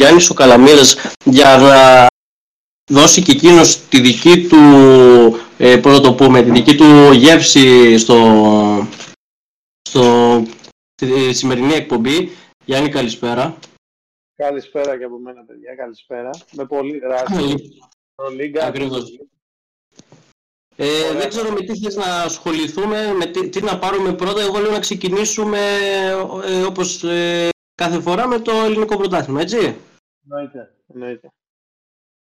Γιάννης ο Καλαμίδας για να δώσει και εκείνος τη δική του, ε, πώς το πούμε, τη δική του γεύση στο, στο, στη σημερινή εκπομπή. Γιάννη, καλησπέρα. Καλησπέρα και από μένα, παιδιά. Καλησπέρα. Με πολύ δράση. Προλίγκα. Ακριβώς. Ε, δεν ξέρω με τι θες να ασχοληθούμε, με τι, τι να πάρουμε πρώτα. Εγώ λέω να ξεκινήσουμε ε, όπως ε, κάθε φορά με το ελληνικό πρωτάθλημα, έτσι. Εννοείται, εννοείται.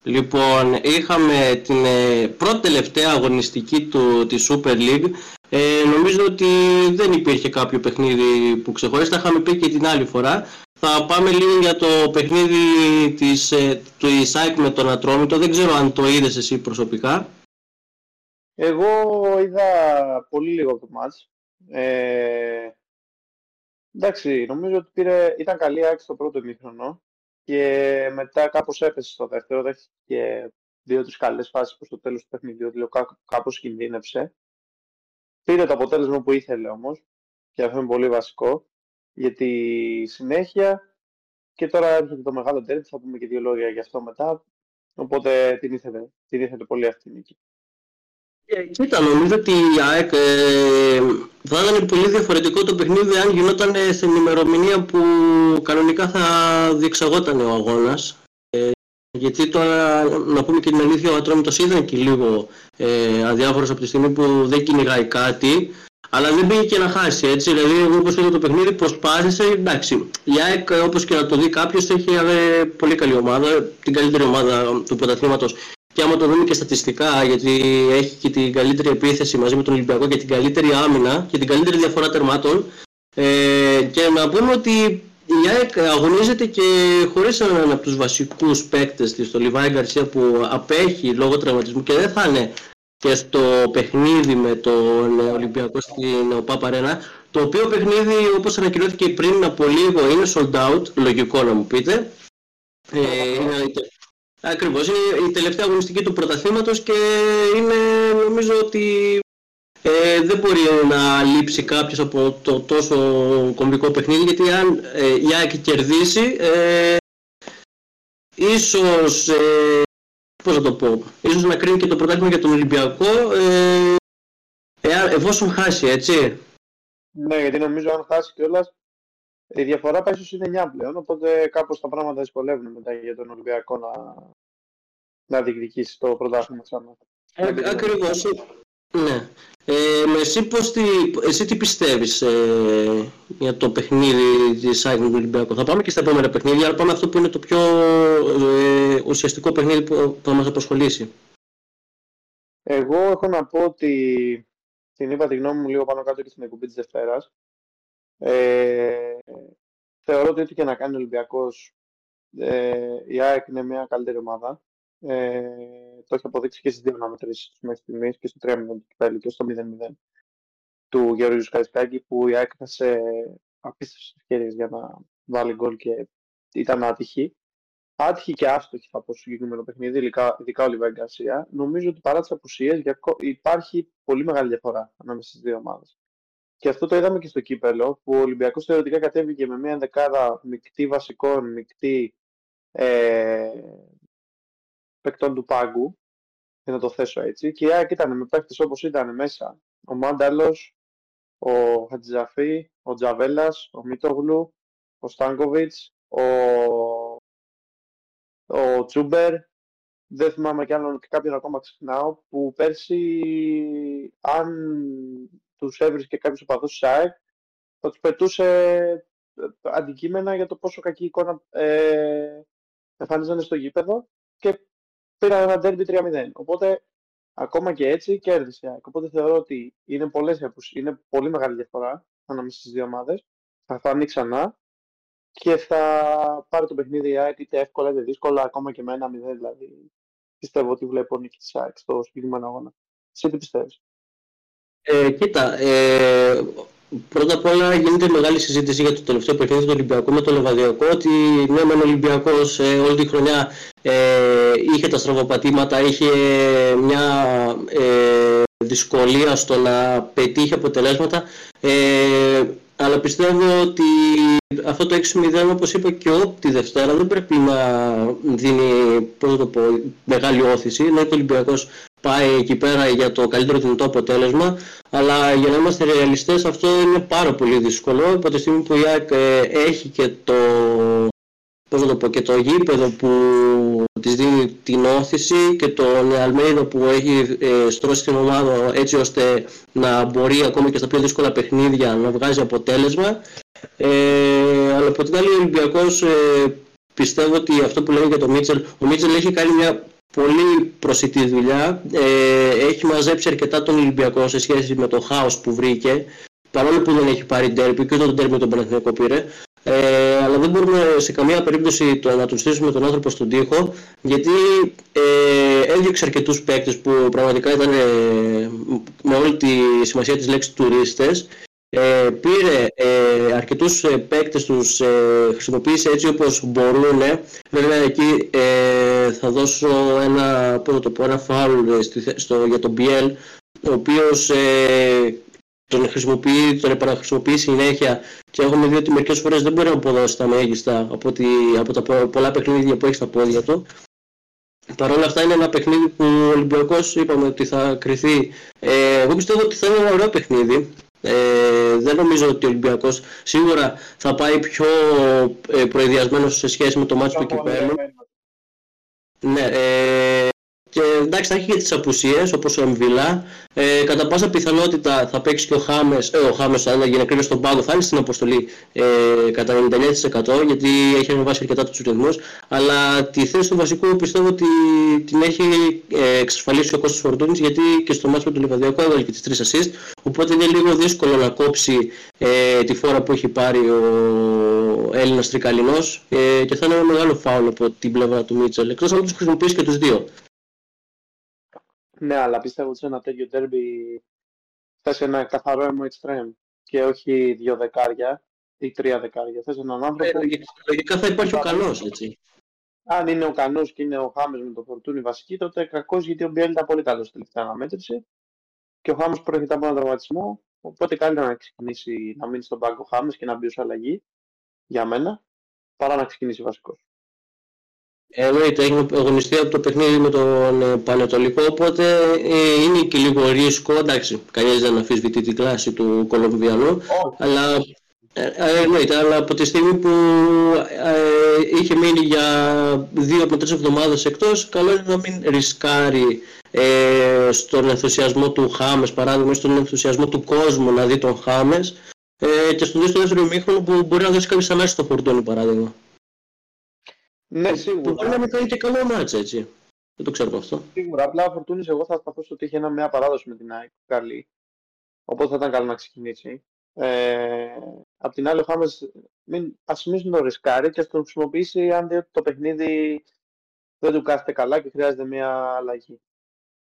Λοιπόν, είχαμε την ε, πρώτη τελευταία αγωνιστική του, της Super League. Ε, νομίζω ότι δεν υπήρχε κάποιο παιχνίδι που ξεχωρίζει. Τα είχαμε πει και την άλλη φορά. Θα πάμε λίγο για το παιχνίδι της, ε, του Ισάκ με τον Ατρόμητο. Δεν ξέρω αν το είδες εσύ προσωπικά. Εγώ είδα πολύ λίγο το μάτς. Ε, εντάξει, νομίζω ότι πήρε, ήταν καλή άκρη στο πρώτο ημίχρονο και μετά κάπως έπεσε στο δεύτερο, δέχτηκε και δύο-τρεις καλές φάσεις προς το τέλος του παιχνιδιού, δηλαδή κάπως κινδύνευσε. Πήρε το αποτέλεσμα που ήθελε όμως και αυτό είναι πολύ βασικό γιατί συνέχεια και τώρα έρχεται το μεγάλο τέρμι, θα πούμε και δύο λόγια γι' αυτό μετά, οπότε την ήθελε, την ήθελε πολύ αυτή η νίκη. Ε, κοίτα, νομίζω ότι η ΑΕΚ ε, θα ήταν πολύ διαφορετικό το παιχνίδι αν γινόταν στην ημερομηνία που κανονικά θα διεξαγόταν ο αγώνας. Ε, γιατί τώρα, να πούμε και την αλήθεια, ο Ατρόμητος ήταν και λίγο ε, αδιάφορος από τη στιγμή που δεν κυνηγάει κάτι. Αλλά δεν πήγε και να χάσει έτσι. Δηλαδή, εγώ όπως είδα το παιχνίδι, προσπάθησε. Εντάξει, η ΑΕΚ όπως και να το δει κάποιος έχει ε, πολύ καλή ομάδα, την καλύτερη ομάδα του πρωταθλήματος και άμα το δούμε και στατιστικά, γιατί έχει και την καλύτερη επίθεση μαζί με τον Ολυμπιακό και την καλύτερη άμυνα και την καλύτερη διαφορά τερμάτων. Ε, και να πούμε ότι η ΑΕΚ αγωνίζεται και χωρίς έναν από τους βασικούς παίκτες της, τον Λιβάη Γκαρσία που απέχει λόγω τραυματισμού και δεν θα είναι και στο παιχνίδι με τον Ολυμπιακό στην ΟΠΑ το οποίο παιχνίδι όπως ανακοινώθηκε πριν από λίγο είναι sold out, λογικό να μου πείτε. Ε, είναι Ακριβώς, είναι η τελευταία αγωνιστική του πρωταθλήματος και είναι νομίζω ότι ε, δεν μπορεί να λείψει κάποιος από το τόσο κομβικό παιχνίδι γιατί αν ε, η ΑΕΚ κερδίσει ε, ίσως, ε, πώς θα το πω, ίσως να κρίνει και το πρωτάθλημα για τον Ολυμπιακό ε, εφόσον χάσει, έτσι. Ναι, γιατί νομίζω αν χάσει κιόλας η διαφορά πάει στους είναι 9 πλέον, οπότε κάπως τα πράγματα δυσκολεύουν μετά για τον Ολυμπιακό να, να διεκδικήσει το πρωτάθλημα ξανά. Ε, ακριβώς. Ναι. Ε, εσύ, πώς τι, εσύ τι πιστεύεις ε, για το παιχνίδι της Άγνης του Ολυμπιακού. Θα πάμε και στα επόμενα παιχνίδια, αλλά πάμε αυτό που είναι το πιο ε, ουσιαστικό παιχνίδι που θα μας απασχολήσει. Εγώ έχω να πω ότι την είπα τη γνώμη μου λίγο πάνω κάτω και στην εκπομπή της Δευτέρας. Ε, θεωρώ ότι ό,τι και να κάνει ο Ολυμπιακός, ε, η ΑΕΚ είναι μια καλύτερη ομάδα. Ε, το έχει αποδείξει και στις δύο αναμετρήσεις τους μέχρι στιγμής και στο 3-0 του Κυπέλου και στο 0-0 του Γεωργίου Καρισκάκη που η ΑΕΚ σε απίστευτες ευκαιρίες για να βάλει γκολ και ήταν άτυχη. Άτυχη και άστοχη θα πω στο συγκεκριμένο παιχνίδι, ειδικά, ειδικά ο Λιβάη Γκαρσία. Νομίζω ότι παρά τις απουσίες υπάρχει πολύ μεγάλη διαφορά ανάμεσα στις δύο ομάδες. Και αυτό το είδαμε και στο κύπελο, που ο Ολυμπιακός θεωρητικά κατέβηκε με μια δεκάδα μεικτή βασικών, μεικτή ε, παικτών του πάγκου, για να το θέσω έτσι. Και η ΑΕΚ ήταν με παίχτες όπως ήταν μέσα. Ο Μάνταλος, ο Χατζηζαφή, ο Τζαβέλας, ο Μίτογλου, ο Στάνκοβιτς, ο, ο Τσούμπερ, δεν θυμάμαι κι άλλον και κάποιον ακόμα ξεχνάω, που πέρσι αν τους έβρισκε κάποιος οπαδούς της ΑΕΚ, θα τους πετούσε ε, αντικείμενα για το πόσο κακή εικόνα ε, εμφανίζανε στο γήπεδο και πήραν ένα derby 3-0. Οπότε ακόμα και έτσι κέρδισε η ΑΕΚ. Οπότε θεωρώ ότι είναι, πολλές, είναι πολύ μεγάλη διαφορά ανάμεσα στις δύο ομάδες. Θα φανεί ξανά και θα πάρει το παιχνίδι η ΑΕΚ είτε εύκολα είτε δύσκολα, ακόμα και με ένα 0 δηλαδή. Πιστεύω ότι βλέπω νίκη της ΑΕΚ στο συγκεκριμένο αγώνα. Εσύ τι πιστεύεις; Ε, κοίτα, ε, πρώτα απ' όλα γίνεται μεγάλη συζήτηση για το τελευταίο παιχνίδι του Ολυμπιακού με το Λεβαδιακό ότι ναι μεν ο Ολυμπιακός ε, όλη τη χρονιά ε, είχε τα στραβοπατήματα, είχε μια ε, δυσκολία στο να πετύχει αποτελέσματα. Ε, αλλά πιστεύω ότι αυτό το 6-0 όπως είπα και ο τη Δευτέρα δεν πρέπει να δίνει πώς το πω, μεγάλη όθηση. Ναι, το Ολυμπιακός πάει εκεί πέρα για το καλύτερο δυνατό αποτέλεσμα, αλλά για να είμαστε ρεαλιστές αυτό είναι πάρα πολύ δύσκολο. Από τη στιγμή που η ΑΕΚ ε, έχει και το, πώς το, πω, και το γήπεδο που της δίνει την όθηση και τον Αλμέιδο που έχει ε, στρώσει την ομάδα έτσι ώστε να μπορεί ακόμα και στα πιο δύσκολα παιχνίδια να βγάζει αποτέλεσμα. Ε, αλλά από την άλλη ο Ολυμπιακός ε, πιστεύω ότι αυτό που λέει για τον Μίτσελ, ο Μίτσελ έχει κάνει μια πολύ προσιτή δουλειά. Ε, έχει μαζέψει αρκετά τον Ολυμπιακό σε σχέση με το χάος που βρήκε. Παρόλο που δεν έχει πάρει ντέρπι και ούτε τον ντέρπι τον Παναθηναϊκό πήρε. Ε, αλλά δεν μπορούμε σε καμία περίπτωση το, να τους στήσουμε τον άνθρωπο στον τοίχο γιατί ε, έδιωξε αρκετούς παίκτες που πραγματικά ήταν ε, με όλη τη σημασία της λέξης τουρίστες ε, πήρε ε, αρκετούς ε, παίκτες τους ε, χρησιμοποίησε έτσι όπως μπορούν βέβαια εκεί ε, θα δώσω ένα, πώς το πω, ένα φάουλ στο, για τον BL ο οποίος ε, τον χρησιμοποιεί, τον επαναχρησιμοποιεί συνέχεια και έχουμε δει ότι μερικές φορές δεν μπορεί να αποδώσει τα μέγιστα από, τη, από τα πολλά παιχνίδια που έχει στα πόδια του. Παρ' όλα αυτά είναι ένα παιχνίδι που ο Ολυμπιακός είπαμε ότι θα κρυθεί. Ε, εγώ πιστεύω ότι θα είναι ένα ωραίο παιχνίδι. Ε, δεν νομίζω ότι ο Ολυμπιακός σίγουρα θα πάει πιο ε, προειδιασμένος σε σχέση με το μάτι του κυπέλου. Ναι, ε, και εντάξει, θα έχει και τις απουσίες όπως ο Εμβιλά. Ε, κατά πάσα πιθανότητα θα παίξει και ο Χάμες, ε, ο Χάμες αν έγινε κρίνος στον πάγκο, θα είναι στην αποστολή ε, κατά 99% γιατί έχει ανεβάσει αρκετά τους ρυθμούς. Αλλά τη θέση του βασικού πιστεύω ότι την έχει ε, εξασφαλίσει ο Κώστας Φορτούνης γιατί και στο μάτι με τον Λιβαδιακό έβαλε και τις τρεις assist. Οπότε είναι λίγο δύσκολο να κόψει ε, τη φόρα που έχει πάρει ο Έλληνας Τρικαλινός ε, και θα είναι ένα μεγάλο φάουλ από την πλευρά του Μίτσελ. Εκτός αν τους χρησιμοποιήσει και τους δύο. Ναι, αλλά πιστεύω ότι σε ένα τέτοιο derby θες ένα καθαρό έμο extreme και όχι δύο δεκάρια ή τρία δεκάρια. Θες έναν άνθρωπο... Ε, λογικά θα υπάρχει ο καλός, έτσι. Αν είναι ο Κανό και είναι ο Χάμες με το φορτούνι βασική, τότε κακός γιατί ο Μπιέλ ήταν πολύ καλός στην τελευταία αναμέτρηση. Και ο Χάμες προέρχεται από έναν τραυματισμό. Οπότε καλύτερα να ξεκινήσει να μείνει στον πάγκο Χάμες και να μπει ως αλλαγή για μένα, παρά να ξεκινήσει βασικός. Εννοείται, έχει αγωνιστεί από το παιχνίδι με τον ε, Πανετολικό, οπότε ε, είναι και λίγο ρίσκο. Εντάξει, κανείς δεν αφισβητεί την κλάση του Κολομβιανού, αλλά ε, εννοείται, αλλά από τη στιγμή που ε, είχε μείνει για δύο με τρεις εβδομάδες εκτός, καλό είναι να μην ρισκάρει ε, στον ενθουσιασμό του Χάμες, παράδειγμα, στον ενθουσιασμό του κόσμου να δει τον Χάμες ε, και στον δεύτερο μήχρονο που μπορεί να δώσει κάποιος αμέσως στο φορτώνει, παράδειγμα. Ναι, σίγουρα. Μπορεί να μην κάνει και καλό μάτς έτσι. Δεν το ξέρω αυτό. Σίγουρα. Απλά ο Φορτούνης, εγώ θα σταθώ στο ότι είχε ένα μια παράδοση με την ΑΕΚ καλή. Οπότε θα ήταν καλό να ξεκινήσει. Ε, απ' την άλλη, ο Χάμες ας μην το ρισκάρει και ας τον χρησιμοποιήσει αν δει το παιχνίδι δεν του κάθεται καλά και χρειάζεται μια αλλαγή.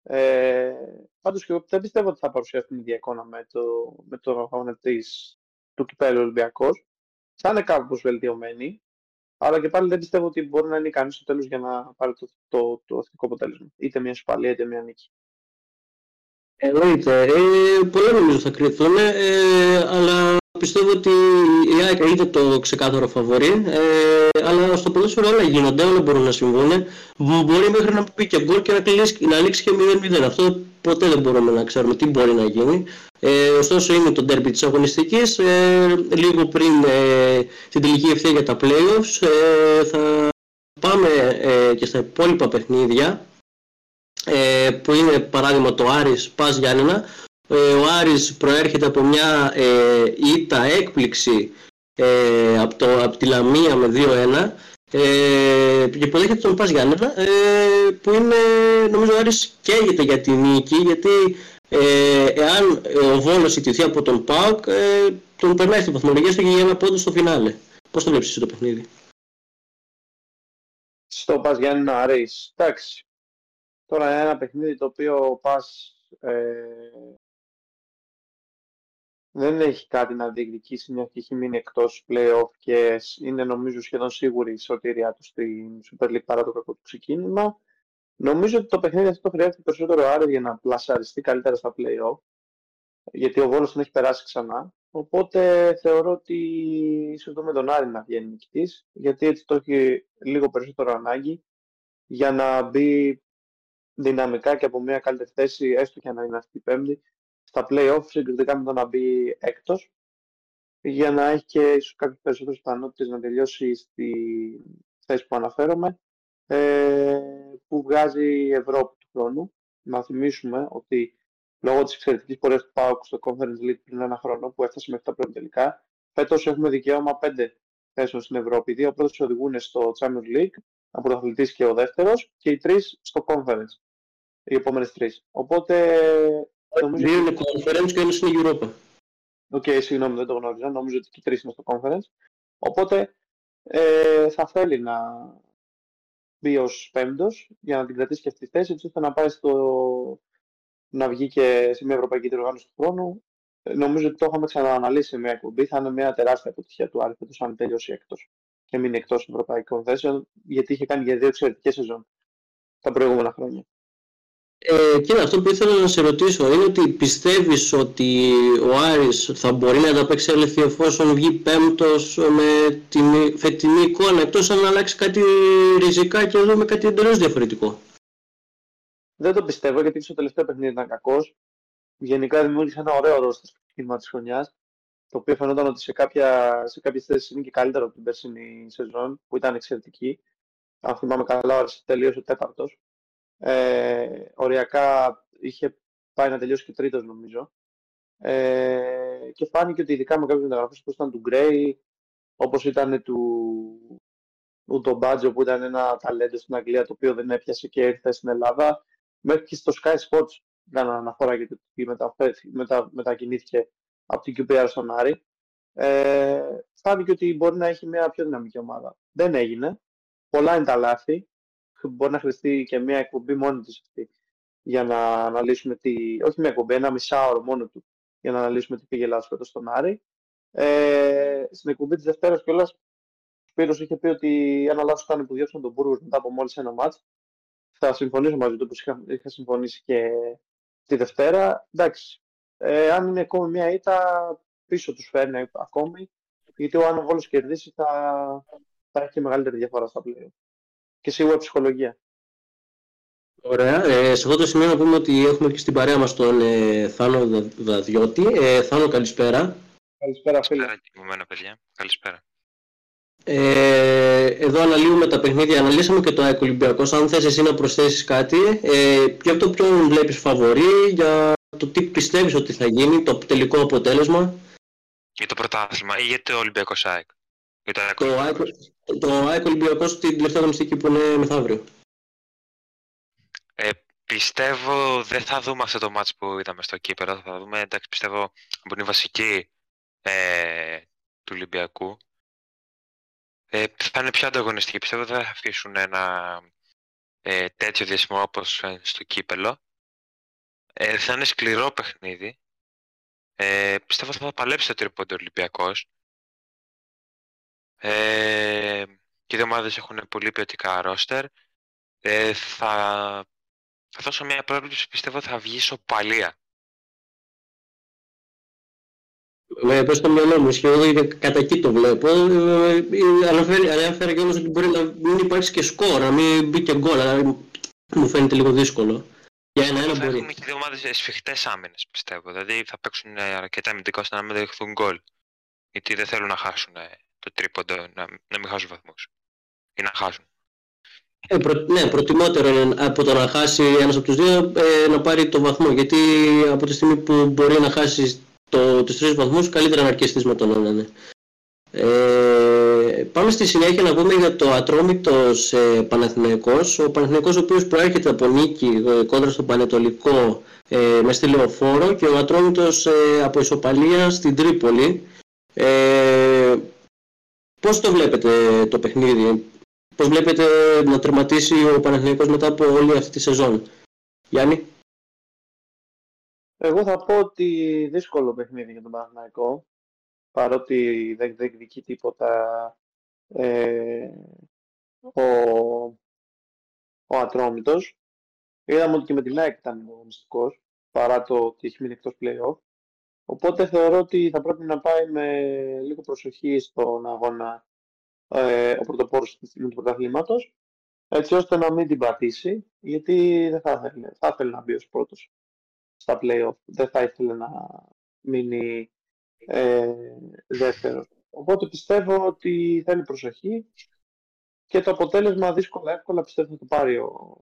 Ε, Πάντως και εγώ δεν πιστεύω ότι θα παρουσιάσει την ίδια εικόνα με το, με το αγώνα του κυπέλου Ολυμπιακός. Θα είναι κάπω βελτιωμένη. Αλλά και πάλι δεν πιστεύω ότι μπορεί να είναι ικανή στο τέλος για να πάρει το, το, το εθνικό αποτέλεσμα. Είτε μια σπαλία είτε μια νίκη. Εννοείται. Ε, πολλά νομίζω θα κρυφθούν, ε, αλλά πιστεύω ότι η ΑΕΚ είναι το ξεκάθαρο φαβορή. Ε, αλλά στο ποδόσφαιρο όλα γίνονται, όλα μπορούν να συμβούν. Μπορεί μέχρι να πει και γκολ και να, κλείσει, να λήξει και 0-0. Αυτό ποτέ δεν μπορούμε να ξέρουμε τι μπορεί να γίνει. Ε, ωστόσο είναι το derby της αγωνιστικής. Ε, λίγο πριν ε, την τελική ευθεία για τα playoffs ε, θα πάμε ε, και στα υπόλοιπα παιχνίδια ε, που είναι παράδειγμα το Άρης Πας Γιάννενα. Ο Άρης προέρχεται από μια ε, ήττα έκπληξη από, το, από τη Λαμία με 2-1 ε, και υποδέχεται τον Πας Γιάννενα ε, που είναι νομίζω ο Άρης καίγεται για τη νίκη γιατί ε, εάν ο Βόλος ιτηθεί από τον ΠΑΟΚ ε, τον περνάει στην βαθμολογία στο και για ένα πόντο στο φινάλε. Πώς το βλέπεις το παιχνίδι; Στο Πας Γιάννενα Άρης. Εντάξει. Τώρα είναι ένα παιχνίδι το οποίο ο Πας ε, δεν έχει κάτι να διεκδικήσει μια και έχει μείνει εκτός play-off και είναι νομίζω σχεδόν σίγουρη η σωτηρία του στην Super League παρά το κακό του ξεκίνημα. Νομίζω ότι το παιχνίδι αυτό χρειάζεται περισσότερο Άρη για να πλασαριστεί καλύτερα στα play-off γιατί ο Βόλος τον έχει περάσει ξανά Οπότε θεωρώ ότι ίσως δούμε τον Άρη να βγαίνει νικητής, γιατί έτσι το έχει λίγο περισσότερο ανάγκη για να μπει δυναμικά και από μια καλύτερη θέση, έστω και να είναι αυτή η πέμπτη, στα play-off συγκριτικά με το να μπει έκτος, για να έχει και ίσως κάποιες περισσότερες πιθανότητες να τελειώσει στη θέση που αναφέρομαι, ε, που βγάζει η Ευρώπη του χρόνου. Να θυμίσουμε ότι λόγω της εξαιρετικής πορείας του ΠΑΟΚ στο Conference League πριν ένα χρόνο που έφτασε μέχρι τα πρώτα τελικά, φέτος έχουμε δικαίωμα πέντε θέσεων στην Ευρώπη. Οι δύο πρώτες οδηγούν στο Champions League, ο πρωταθλητής και ο δεύτερος, και οι τρεις στο Conference οι επόμενες τρεις. Οπότε. Νομίζω... Δύο είναι conference και ένας είναι Europa. Οκ, okay, συγγνώμη, δεν το γνώριζα. Νομίζω ότι και τρεις είναι στο conference. Οπότε ε, θα θέλει να μπει ως πέμπτος για να την κρατήσει και αυτή τη θέση, έτσι ώστε να πάει στο. να βγει και σε μια ευρωπαϊκή διοργάνωση του χρόνου. Ε, νομίζω ότι το είχαμε ξανααναλύσει σε μια εκπομπή. Θα είναι μια τεράστια αποτυχία του Άρη αν τελειώσει έκτος και μείνει εκτός ευρωπαϊκών θέσεων, γιατί είχε κάνει για δύο εξαιρετικές σεζόν τα προηγούμενα χρόνια. Ε, κοίτα, αυτό που ήθελα να σε ρωτήσω είναι ότι πιστεύεις ότι ο Άρης θα μπορεί να ανταπεξέλθει εφόσον βγει πέμπτος με την φετινή εικόνα εκτός αν αλλάξει κάτι ριζικά και δούμε κάτι εντελώς διαφορετικό. Δεν το πιστεύω γιατί στο τελευταίο παιχνίδι ήταν κακός. Γενικά δημιούργησε ένα ωραίο ρόλο στο κύμα της χρονιάς το οποίο φαινόταν ότι σε, κάποια, σε κάποιες θέσεις είναι και καλύτερο από την περσινή σεζόν που ήταν εξαιρετική. Αν θυμάμαι καλά, ο τελείωσε τέταρτος ε, οριακά είχε πάει να τελειώσει και τρίτος νομίζω. Ε, και φάνηκε ότι ειδικά με κάποιες μεταγραφές όπως ήταν του Γκρέι, όπως ήταν του Ούντο Μπάτζο που ήταν ένα ταλέντο στην Αγγλία το οποίο δεν έπιασε και ήρθε στην Ελλάδα, μέχρι και στο Sky Sports να αναφορά γιατί μετα, μετα, μετακινήθηκε από την QPR στον Άρη. Ε, φάνηκε ότι μπορεί να έχει μια πιο δυναμική ομάδα. Δεν έγινε. Πολλά είναι τα λάθη μπορεί να χρειαστεί και μια εκπομπή μόνη της αυτή για να αναλύσουμε τι, όχι μια εκπομπή, ένα μισάωρο μόνο του για να αναλύσουμε τι πήγε λάθος φέτος στον Άρη. Ε, στην εκπομπή της Δευτέρας κιόλας ο Σπύρος είχε πει ότι ένα λάθος ήταν που διώξαν τον Μπούργος μετά από μόλις ένα μάτς. Θα συμφωνήσω μαζί του, όπως είχα, είχα συμφωνήσει και τη Δευτέρα. Εντάξει, ε, αν είναι ακόμη μια ήττα, πίσω τους φέρνει ακόμη, γιατί ο Άνω Βόλος κερδίσει θα, θα έχει και μεγαλύτερη διαφορά στα πλέον και σίγουρα ψυχολογία. Ωραία. Ε, σε αυτό το σημείο να πούμε ότι έχουμε και στην παρέα μας τον ε, Θάνο Δαδιώτη. Ε, Θάνο, καλησπέρα. Καλησπέρα, φίλε. Καλησπέρα, παιδιά. Καλησπέρα. Ε, εδώ αναλύουμε τα παιχνίδια, αναλύσαμε και το ΑΕΚ Ολυμπιακός. Αν θες εσύ να προσθέσεις κάτι, ε, ποιο το ποιον βλέπεις φαβορή, για το τι πιστεύεις ότι θα γίνει, το τελικό αποτέλεσμα. Για το πρωτάθλημα ή για το Ολυμπιακό ΑΕΚ. Για το ΑΕΚ το ΑΕΚ Ολυμπιακός την τελευταία αγωνιστική που είναι μεθαύριο. Ε, πιστεύω δεν θα δούμε αυτό το μάτς που είδαμε στο κύπελο. Θα δούμε, εντάξει, πιστεύω από την βασική ε, του Ολυμπιακού. Ε, θα είναι πιο ανταγωνιστική. Πιστεύω δεν θα αφήσουν ένα ε, τέτοιο διασμό όπως στο κύπελο. Ε, θα είναι σκληρό παιχνίδι. Ε, πιστεύω θα παλέψει το τρίποντο Ολυμπιακός. Ε, και οι δύο ομάδες έχουν πολύ ποιοτικά ρόστερ. Ε, θα, θα δώσω μια πρόβλεψη, πιστεύω θα βγει ισοπαλία. Με πες στο μυαλό μου, σχεδόν κατά εκεί το βλέπω. Ε, ε, αναφέρει, αναφέρει και όμως ότι μπορεί να μην υπάρξει και σκορ, να μην μπει και γκολ, αλλά μου φαίνεται λίγο δύσκολο. Για ένα ένα μπορεί. Έχουν και δύο ομάδες σφιχτές άμυνες, πιστεύω. Δηλαδή θα παίξουν αρκετά αμυντικά ώστε να μην δεχθούν γκολ. Γιατί δεν θέλουν να χάσουν το τρίποντο, να, να μην χάσουν βαθμούς ή να χάσουν. Ε, προ, ναι, προτιμότερο είναι από το να χάσει ένας από τους δύο ε, να πάρει το βαθμό. Γιατί από τη στιγμή που μπορεί να χάσει το, τους τρεις βαθμούς, καλύτερα να αρκεστείς με τον έναν. Ναι. Ε, πάμε στη συνέχεια να πούμε για το Ατρόμητος ε, Παναθηναϊκός. Ο Παναθηναϊκός ο οποίος προέρχεται από νίκη ε, κόντρα στο Πανετολικό ε, με στη Λεωφόρο και ο Ατρόμητος ε, από ισοπαλία στην Τρίπολη. Ε, Πώς το βλέπετε το παιχνίδι, πώς βλέπετε να τερματίσει ο Παναθηναϊκός μετά από όλη αυτή τη σεζόν; Γιάννη; Εγώ θα πω ότι δύσκολο παιχνίδι για τον Παναθηναϊκό, παρότι δεν διεκδικεί τίποτα ε, ο, ο Ατρόμητος. Είδαμε ότι και με την ΑΕΚ ήταν ο μυστικός, παρά το ότι έχει μείνει εκτός play-off. Οπότε θεωρώ ότι θα πρέπει να πάει με λίγο προσοχή στον αγώνα ε, ο πρωτοπόρος του πρωταθλήματος έτσι ώστε να μην την πατήσει γιατί δεν θα ήθελε, θα ήθελε να μπει ως πρώτος στα play-off. Δεν θα ήθελε να μείνει ε, δεύτερος. Οπότε πιστεύω ότι θέλει προσοχή και το αποτέλεσμα δύσκολα εύκολα πιστεύω θα το πάρει ο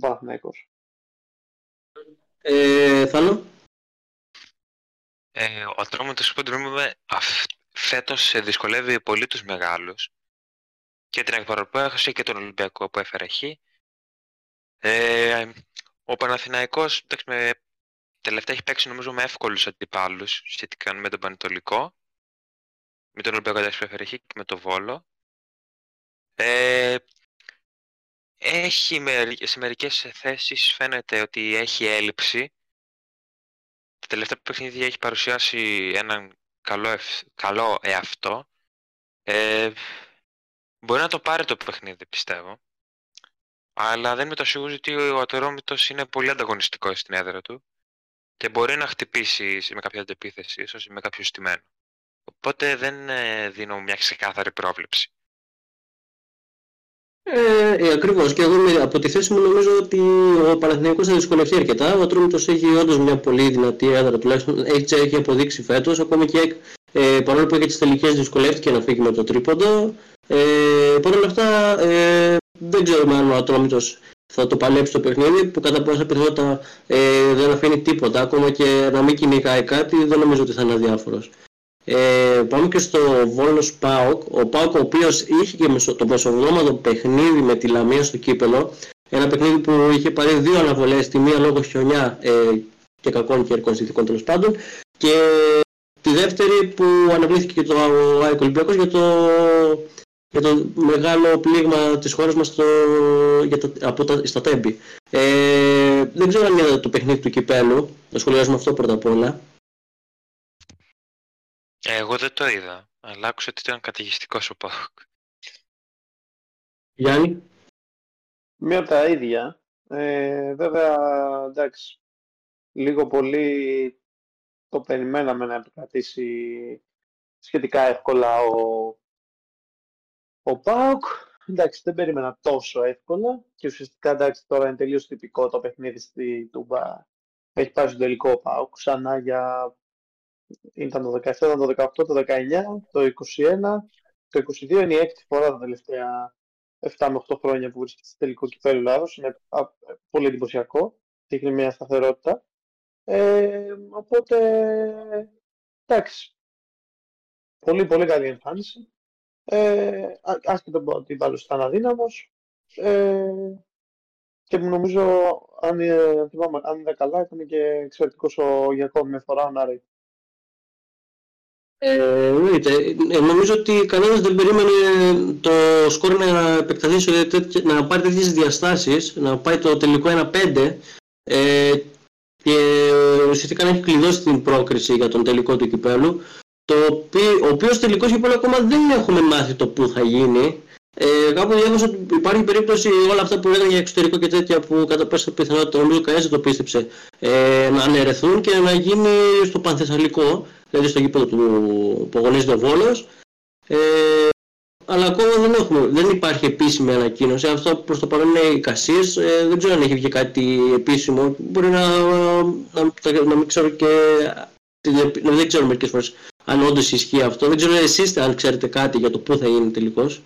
Παναθηναϊκός. Ε, Θάνο. Ε, ο Ατρόμητος Πόντρομ φέτος δυσκολεύει πολύ τους μεγάλους και την έχασε και τον Ολυμπιακό που έφερε εκεί. Ε, ο Παναθηναϊκός εντάξει, με, τελευταία έχει παίξει νομίζω με εύκολους αντιπάλους σχετικά με τον Πανετολικό με τον Ολυμπιακό εντάξει, που έφερε εκεί και με τον Βόλο. Ε, έχει σε μερικές θέσεις φαίνεται ότι έχει έλλειψη. Τα τελευταία παιχνίδια έχει παρουσιάσει έναν καλό, καλό εαυτό. Ε, μπορεί να το πάρει το παιχνίδι, πιστεύω. Αλλά δεν είμαι το σίγουρος ότι ο Ατερόμητος είναι πολύ ανταγωνιστικός στην έδρα του και μπορεί να χτυπήσει με κάποια αντεπίθεση, ίσως με κάποιο στημένο. Οπότε δεν ε, δίνω μια ξεκάθαρη πρόβλεψη. Ε, ε, Ακριβώς. Και εγώ από τη θέση μου νομίζω ότι ο Παναθηναϊκός θα δυσκολευτεί αρκετά. Ο Ατρόμητος έχει όντως μια πολύ δυνατή έδρα, τουλάχιστον έχει, έχει αποδείξει φέτος. Ακόμη και ε, παρόλο που έχει τις τελικές δυσκολεύτηκε να φύγει με το τρίποντο. Ε, Παρ' όλα αυτά ε, δεν ξέρουμε αν ο Ατρόμητος θα το παλέψει το παιχνίδι που κατά πόσα πιθανότητα ε, δεν αφήνει τίποτα. Ακόμα και να μην κυνηγάει κάτι δεν νομίζω ότι θα είναι αδιάφορος. Ε, πάμε και στο Βόλος Πάοκ. Ο Πάοκ ο οποίος είχε και το μεσοβδόματο παιχνίδι με τη Λαμία στο κύπελο. Ένα παιχνίδι που είχε πάρει δύο αναβολές, τη μία λόγω χιονιά ε, και κακών καιρικών συνθήκων τέλος πάντων. Και τη δεύτερη που αναβλήθηκε και το Άικο Ολυμπιακός για το, για το μεγάλο πλήγμα της χώρας μας στο, για το, από τα, στα Τέμπη. Ε, δεν ξέρω αν είναι το παιχνίδι του κυπέλου, να σχολιάσουμε αυτό πρώτα απ' όλα. Εγώ δεν το είδα, αλλά άκουσα ότι ήταν καταιγιστικός ο Πάοκ. Γιάννη; Μία από τα ίδια. Ε, βέβαια, εντάξει, λίγο πολύ το περιμέναμε να επικρατήσει σχετικά εύκολα ο, ο ΠΑΟΚ. Εντάξει, δεν περίμενα τόσο εύκολα και ουσιαστικά εντάξει, τώρα είναι τελείως τυπικό το παιχνίδι στη Τούμπα. Έχει πάει στο τελικό ο ΠΑΟΚ ξανά για ήταν το 17, το 18, το 19, το 21, το 22 είναι η έκτη φορά τα τελευταία 7 με 8 χρόνια που βρίσκεται στο τελικό κυπέλου Ελλάδος. Είναι πολύ εντυπωσιακό. Δείχνει μια σταθερότητα. Ε, οπότε, εντάξει. Πολύ, πολύ καλή εμφάνιση. Ε, άσχετο ότι βάλω ήταν αδύναμος. Ε, και νομίζω, αν, αν είδα καλά, ήταν και εξαιρετικός ο Γιακό με φορά ο Νάρη. Ε, ε, νομίζω ότι κανένας δεν περίμενε το σκορ να επεκταθεί να πάρει τέτοιες διαστάσεις, να πάει το τελικό 1-5 ε, και ουσιαστικά να έχει κλειδώσει την πρόκριση για τον τελικό του κυπέλου το οποίο, ο οποίος τελικός κυπέλου ακόμα δεν έχουμε μάθει το που θα γίνει. Ε, κάπου διάβασα ότι υπάρχει περίπτωση όλα αυτά που έλεγαν για εξωτερικό και τέτοια που κατά πάσα πιθανότητα νομίζω κανένας δεν το πίστεψε ε, να αναιρεθούν και να γίνει στο Πανθεσσαλικό δηλαδή στο γήπεδο του που αγωνίζεται ο Βόλος. Ε, αλλά ακόμα δεν, έχουμε, δεν υπάρχει επίσημη ανακοίνωση. Αυτό προς το παρόν είναι η Κασίς. Ε, δεν ξέρω αν έχει βγει κάτι επίσημο. Μπορεί να, να, να μην ξέρω και... Να δεν ξέρω μερικές φορές αν όντως ισχύει αυτό. Δεν ξέρω εσείς αν ξέρετε κάτι για το πού θα γίνει τελικώς.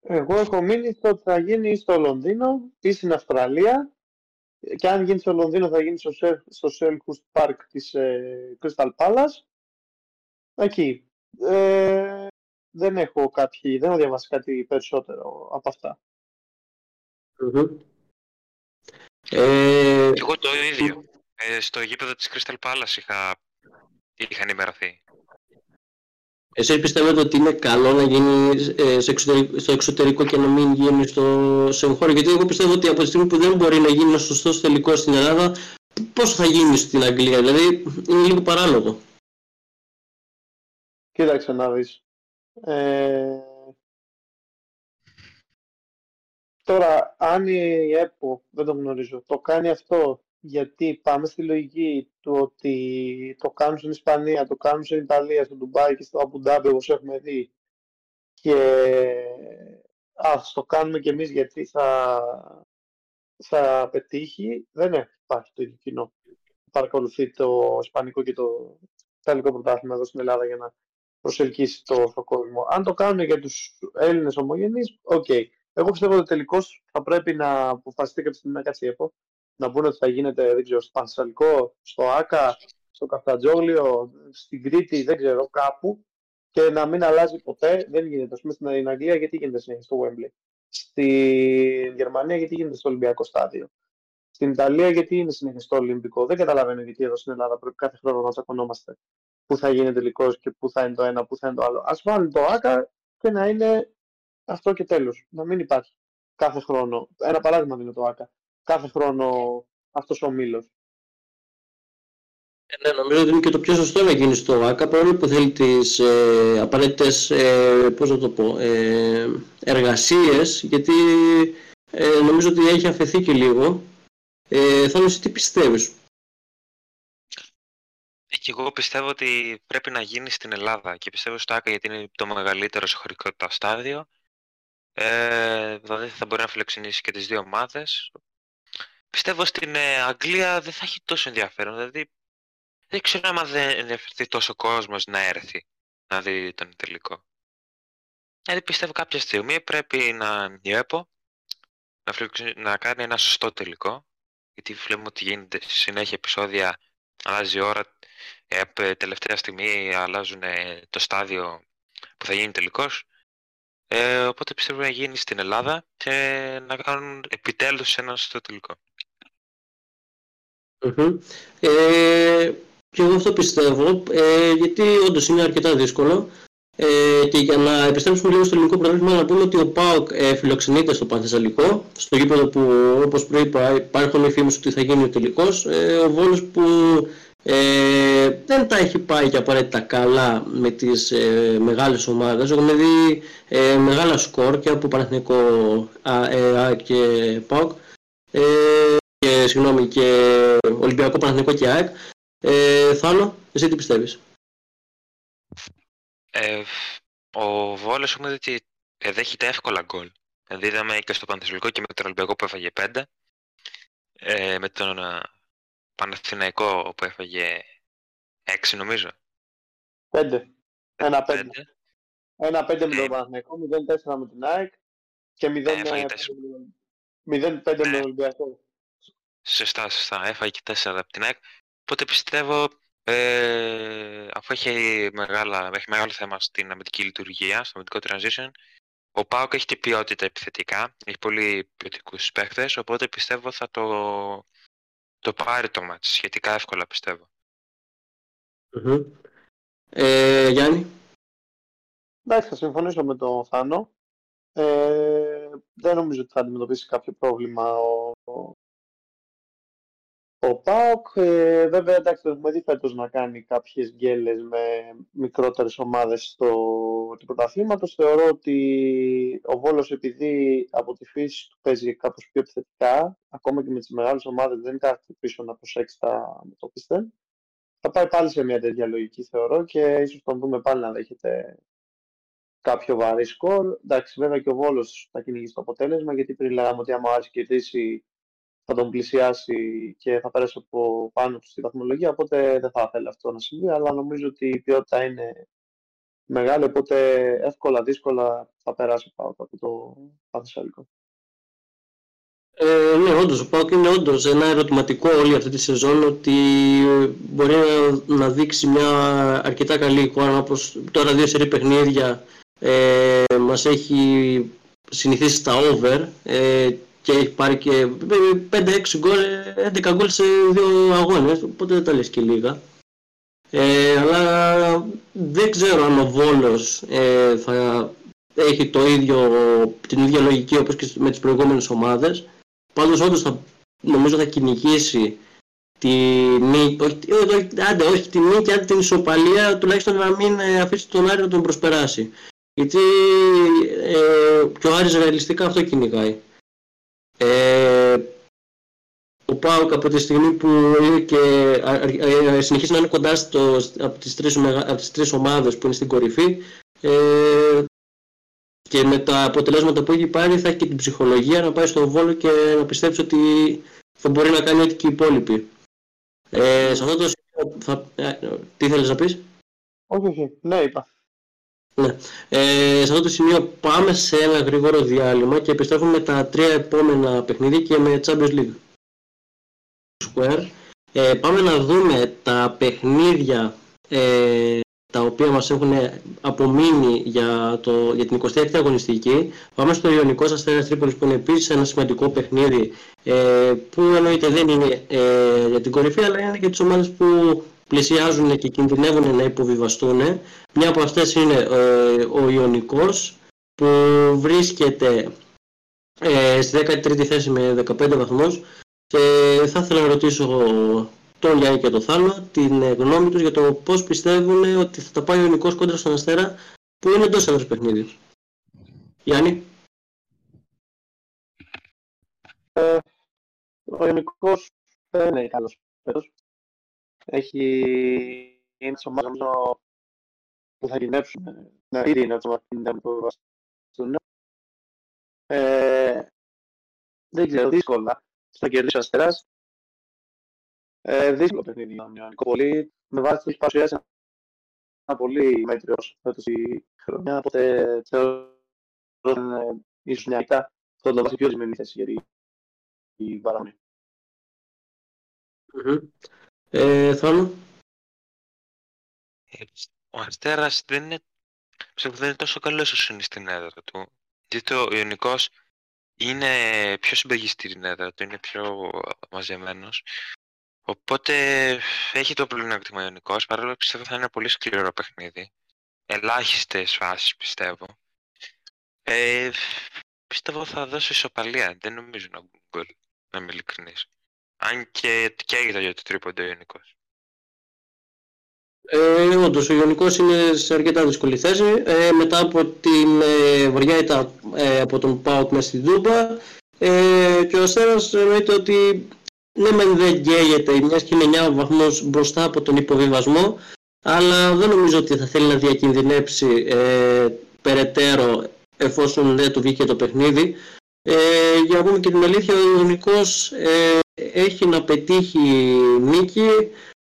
Εγώ έχω μείνει στο ότι θα γίνει στο Λονδίνο ή στην Αυστραλία και αν γίνει στο Λονδίνο θα γίνει στο, στο Selhurst Park της ε, Crystal Palace. Εκεί. Ε, δεν έχω κάτι, δεν έχω διαβάσει κάτι περισσότερο από αυτά. Ε, εγώ το ίδιο. Ε, στο γήπεδο της Crystal Palace είχα, είχα ενημερωθεί. Εσείς πιστεύετε ότι είναι καλό να γίνει ε, στο εξωτερικό και να μην γίνει στο, σε χώρο, γιατί εγώ πιστεύω ότι από τη στιγμή που δεν μπορεί να γίνει ένα σωστός τελικός στην Ελλάδα, πώς θα γίνει στην Αγγλία, δηλαδή είναι λίγο παράλογο. Κοίταξε να δεις. Ε... Τώρα, αν η ΕΠΟ, δεν το γνωρίζω, το κάνει αυτό γιατί πάμε στη λογική του ότι το κάνουν στην Ισπανία, το κάνουν στην Ιταλία, στο Ντουμπάι και στο Αμπουντάμπι όπως έχουμε δει και ας το κάνουμε κι εμείς γιατί θα, θα πετύχει, δεν υπάρχει το ίδιο κοινό. Παρακολουθεί το Ισπανικό και το Ιταλικό πρωτάθλημα εδώ στην Ελλάδα για να προσελκύσει το, το κόσμο. Αν το κάνουν για τους Έλληνες ομογενείς, οκ. Okay. Εγώ πιστεύω ότι τελικώς θα πρέπει να αποφασιστεί κάποια στιγμή να κάτσει ΕΠΟ, να πούνε ότι θα γίνεται δεν ξέρω, στο Πανθεσσαλικό, στο ΟΑΚΑ, στο Καφτατζόγλιο, στην Κρήτη, δεν ξέρω, κάπου και να μην αλλάζει ποτέ. Δεν γίνεται. Ας πούμε στην Αγγλία, γιατί γίνεται συνέχεια στο Wembley. Στη Γερμανία, γιατί γίνεται στο Ολυμπιακό στάδιο. Στην Ιταλία, γιατί είναι συνέχεια στο Ολυμπικό. Δεν καταλαβαίνω γιατί εδώ στην Ελλάδα πρέπει κάθε χρόνο να τσακωνόμαστε πού θα γίνει τελικός και πού θα είναι το ένα, πού θα είναι το άλλο. Α βάλουν το ΑΚΑ και να είναι αυτό και τέλος. Να μην υπάρχει κάθε χρόνο. Ένα παράδειγμα είναι το ΑΚΑ. Κάθε χρόνο αυτός ο μήλο. Ε, ναι, νομίζω ότι είναι και το πιο σωστό να γίνει στο ΆΚΑ παρόλο που θέλει τις ε, απαραίτητες ε, πώς να το πω, ε, εργασίες γιατί ε, νομίζω ότι έχει αφαιθεί και λίγο. Ε, θα τι πιστεύεις; Ε, και εγώ πιστεύω ότι πρέπει να γίνει στην Ελλάδα και πιστεύω στο ΆΚΑ γιατί είναι το μεγαλύτερο σε χωρικότητα στάδιο. Ε, δηλαδή θα μπορεί να φιλοξενήσει και τις δύο ομάδες. Πιστεύω στην ε, Αγγλία δεν θα έχει τόσο ενδιαφέρον. Δηλαδή δεν ξέρω αν δεν ενδιαφερθεί τόσο κόσμος να έρθει να δει τον τελικό. Δηλαδή πιστεύω κάποια στιγμή πρέπει να νιέπω να, να κάνει ένα σωστό τελικό γιατί βλέπουμε ότι γίνεται συνέχεια επεισόδια αλλάζει η ώρα ε, τελευταία στιγμή αλλάζουν το στάδιο που θα γίνει τελικός ε, οπότε πιστεύω να γίνει στην Ελλάδα και να κάνουν επιτέλους ένα σωστό τελικό. Ε, και εγώ αυτό πιστεύω, ε, γιατί όντως είναι αρκετά δύσκολο. Ε, και για να επιστρέψουμε λίγο στο ελληνικό πρωτάθλημα, να πούμε ότι ο ΠΑΟΚ ε, φιλοξενείται στο Πανθεσσαλικό, στο γήπεδο που όπως προείπα υπάρχουν οι φήμες ότι θα γίνει ο τελικός. Ε, ο Βόλος που ε, δεν τα έχει πάει και απαραίτητα καλά με τις ε, μεγάλες ομάδες. Έχουμε δει ε, μεγάλα σκορ και από Παναθηνικό ΑΕΑ και ΠΑΟΚ ε, και, συγγνώμη, και Ολυμπιακό Παναθηνικό και ΑΕΚ. Ε, Θάνο, εσύ τι πιστεύεις; Ε, ο Βόλος έχουμε δει ότι δέχεται εύκολα γκολ. Δηλαδή είδαμε και στο Παναθηνικό και με τον Ολυμπιακό που έφαγε 5. Ε, με τον Παναθηναϊκό που έφαγε 6 νομίζω. 5. Ένα 5. Ένα 5 με τον Παναθηναϊκό, 0-4 με την ΑΕΚ και 0-5 με τον Ολυμπιακό. Σωστά, σωστά. Έφαγε και 4 από την ΑΕΚ. Οπότε πιστεύω, ε, αφού έχει, μεγάλα, έχει μεγάλο θέμα στην αμυντική λειτουργία, στο αμυντικό transition, ο Πάοκ έχει και ποιότητα επιθετικά, έχει πολύ ποιοτικούς παίχτε, οπότε πιστεύω θα το, το πάρει το μάτς σχετικά εύκολα πιστεύω. Mm-hmm. Ε, Γιάννη; Εντάξει, θα συμφωνήσω με τον Θάνο. Ε, δεν νομίζω ότι θα αντιμετωπίσει κάποιο πρόβλημα ο, ο ΠΑΟΚ. Ε, βέβαια, εντάξει, το έχουμε δει φέτος να κάνει κάποιες γκέλες με μικρότερες ομάδες στο του πρωταθλήματος. Θεωρώ ότι ο Βόλος επειδή από τη φύση του παίζει κάπως πιο επιθετικά, ακόμα και με τις μεγάλες ομάδες δεν κάθεται πίσω να προσέξει τα μετωπίστε. Θα πάει πάλι σε μια τέτοια λογική θεωρώ και ίσως τον δούμε πάλι να δέχεται κάποιο βαρύ σκορ. Εντάξει, βέβαια και ο Βόλος θα κυνηγήσει το αποτέλεσμα γιατί πριν λέγαμε ότι άμα άρεσε κερδίσει θα τον πλησιάσει και θα περάσει από πάνω του στη βαθμολογία, οπότε δεν θα ήθελε αυτό να συμβεί, αλλά νομίζω ότι η ποιότητα είναι μεγάλη, οπότε εύκολα, δύσκολα θα περάσει πάνω από το Πανθεσσαλικό. Ε, ναι, όντως, ο Πάοκ είναι όντως ένα ερωτηματικό όλη αυτή τη σεζόν ότι μπορεί να, να δείξει μια αρκετά καλή εικόνα όπως τώρα δύο σερή παιχνίδια ε, μας έχει συνηθίσει στα over ε, και έχει πάρει και 5-6 γκολ, 11 γκολ σε δύο αγώνες, οπότε δεν τα λες και λίγα. Ε, αλλά δεν ξέρω αν ο Βόλος ε, θα έχει το ίδιο, την ίδια λογική όπως και με τις προηγούμενες ομάδες. Πάντως όντως θα, νομίζω θα κυνηγήσει τη νίκη, όχι, όχι, άντε, όχι τη νίκη, άντε την ισοπαλία, τουλάχιστον να μην ε, αφήσει τον Άρη να τον προσπεράσει. Γιατί ε, και ο Άρης ρεαλιστικά αυτό κυνηγάει. Ε, ο ΠΑΟΚ από τη στιγμή που είναι και, ε, συνεχίζει να είναι κοντά στο, από, τις τρεις, από τις τρεις ομάδες που είναι στην κορυφή ε, και με τα αποτελέσματα που έχει πάρει θα έχει και την ψυχολογία να πάει στο Βόλο και να πιστέψει ότι θα μπορεί να κάνει ό,τι και οι υπόλοιποι. Ε, σε αυτό το σημείο θα... Ε, τι θέλεις να πεις; Όχι, όχι. Ναι, είπα. Ναι. Ε, σε αυτό το σημείο πάμε σε ένα γρήγορο διάλειμμα και επιστρέφουμε τα τρία επόμενα παιχνίδια και με Champions League. Square. Ε, πάμε να δούμε τα παιχνίδια ε, τα οποία μας έχουν απομείνει για, το, για την 26η αγωνιστική. Πάμε στο Ιωνικό Αστέρας Τρίπολης που είναι επίσης ένα σημαντικό παιχνίδι ε, που εννοείται δεν είναι ε, για την κορυφή αλλά είναι για τις ομάδες που πλησιάζουν και κινδυνεύουν να υποβιβαστούν. Μια από αυτές είναι ε, ο Ιωνικός που βρίσκεται ε, στη 13η θέση με 15 βαθμούς και θα ήθελα να ρωτήσω τον Γιάννη και τον Θάνο την γνώμη τους για το πώς πιστεύουν ότι θα τα πάει ο Ιωνικός κόντρα στον Αστέρα που είναι εντός έδρας παιχνίδι. Γιάννη. Ε, ο Ιωνικός δεν είναι καλός φέτος έχει είναι τις ομάδες που θα κινδυνεύσουν, να ήδη είναι τις ομάδες που βαστούν. Ε, δεν ξέρω, δύσκολα. Θα κερδίσει ο Αστεράς. Ε, δύσκολο παιχνίδι για τον Ιωαννικό. Πολύ, με βάση το έχει παρουσιάσει ένα πολύ μέτριος φέτος η χρονιά, οπότε θεωρώ ότι είναι ίσως μια ητά. Θα το βάσει πιο ζημιμένη θέση για την παραμονή. Ε, Θάνο. Ο Αστέρας δεν είναι, πιστεύω, δεν είναι τόσο καλός όσο είναι στην έδρα του. Γιατί ο Ιωνικός είναι πιο συμπαγιστή στην έδρα του, είναι πιο μαζεμένος. Οπότε έχει το πλεονέκτημα ο Ιωνικός, παρόλο που πιστεύω θα είναι πολύ σκληρό παιχνίδι. Ελάχιστες φάσεις πιστεύω. Ε, πιστεύω θα δώσω ισοπαλία, δεν νομίζω να γκολ, να είμαι ειλικρινής. Αν και καίγεται για το τρίποντο ο Ιωνικός. Ε, όντως, ο Ιωνικός είναι σε αρκετά δύσκολη θέση. Ε, μετά από την ε, βαριά ήττα ε, από τον ΠΑΟΚ μέσα στην Δούμπα ε, και ο Αστέρας εννοείται ότι ναι μεν δεν καίγεται μιας και είναι 9 βαθμούς μπροστά από τον υποβιβασμό αλλά δεν νομίζω ότι θα θέλει να διακινδυνεύσει ε, περαιτέρω εφόσον δεν του βγήκε το παιχνίδι. Ε, για να πούμε και την αλήθεια, ο Ιωνικός ε, έχει να πετύχει νίκη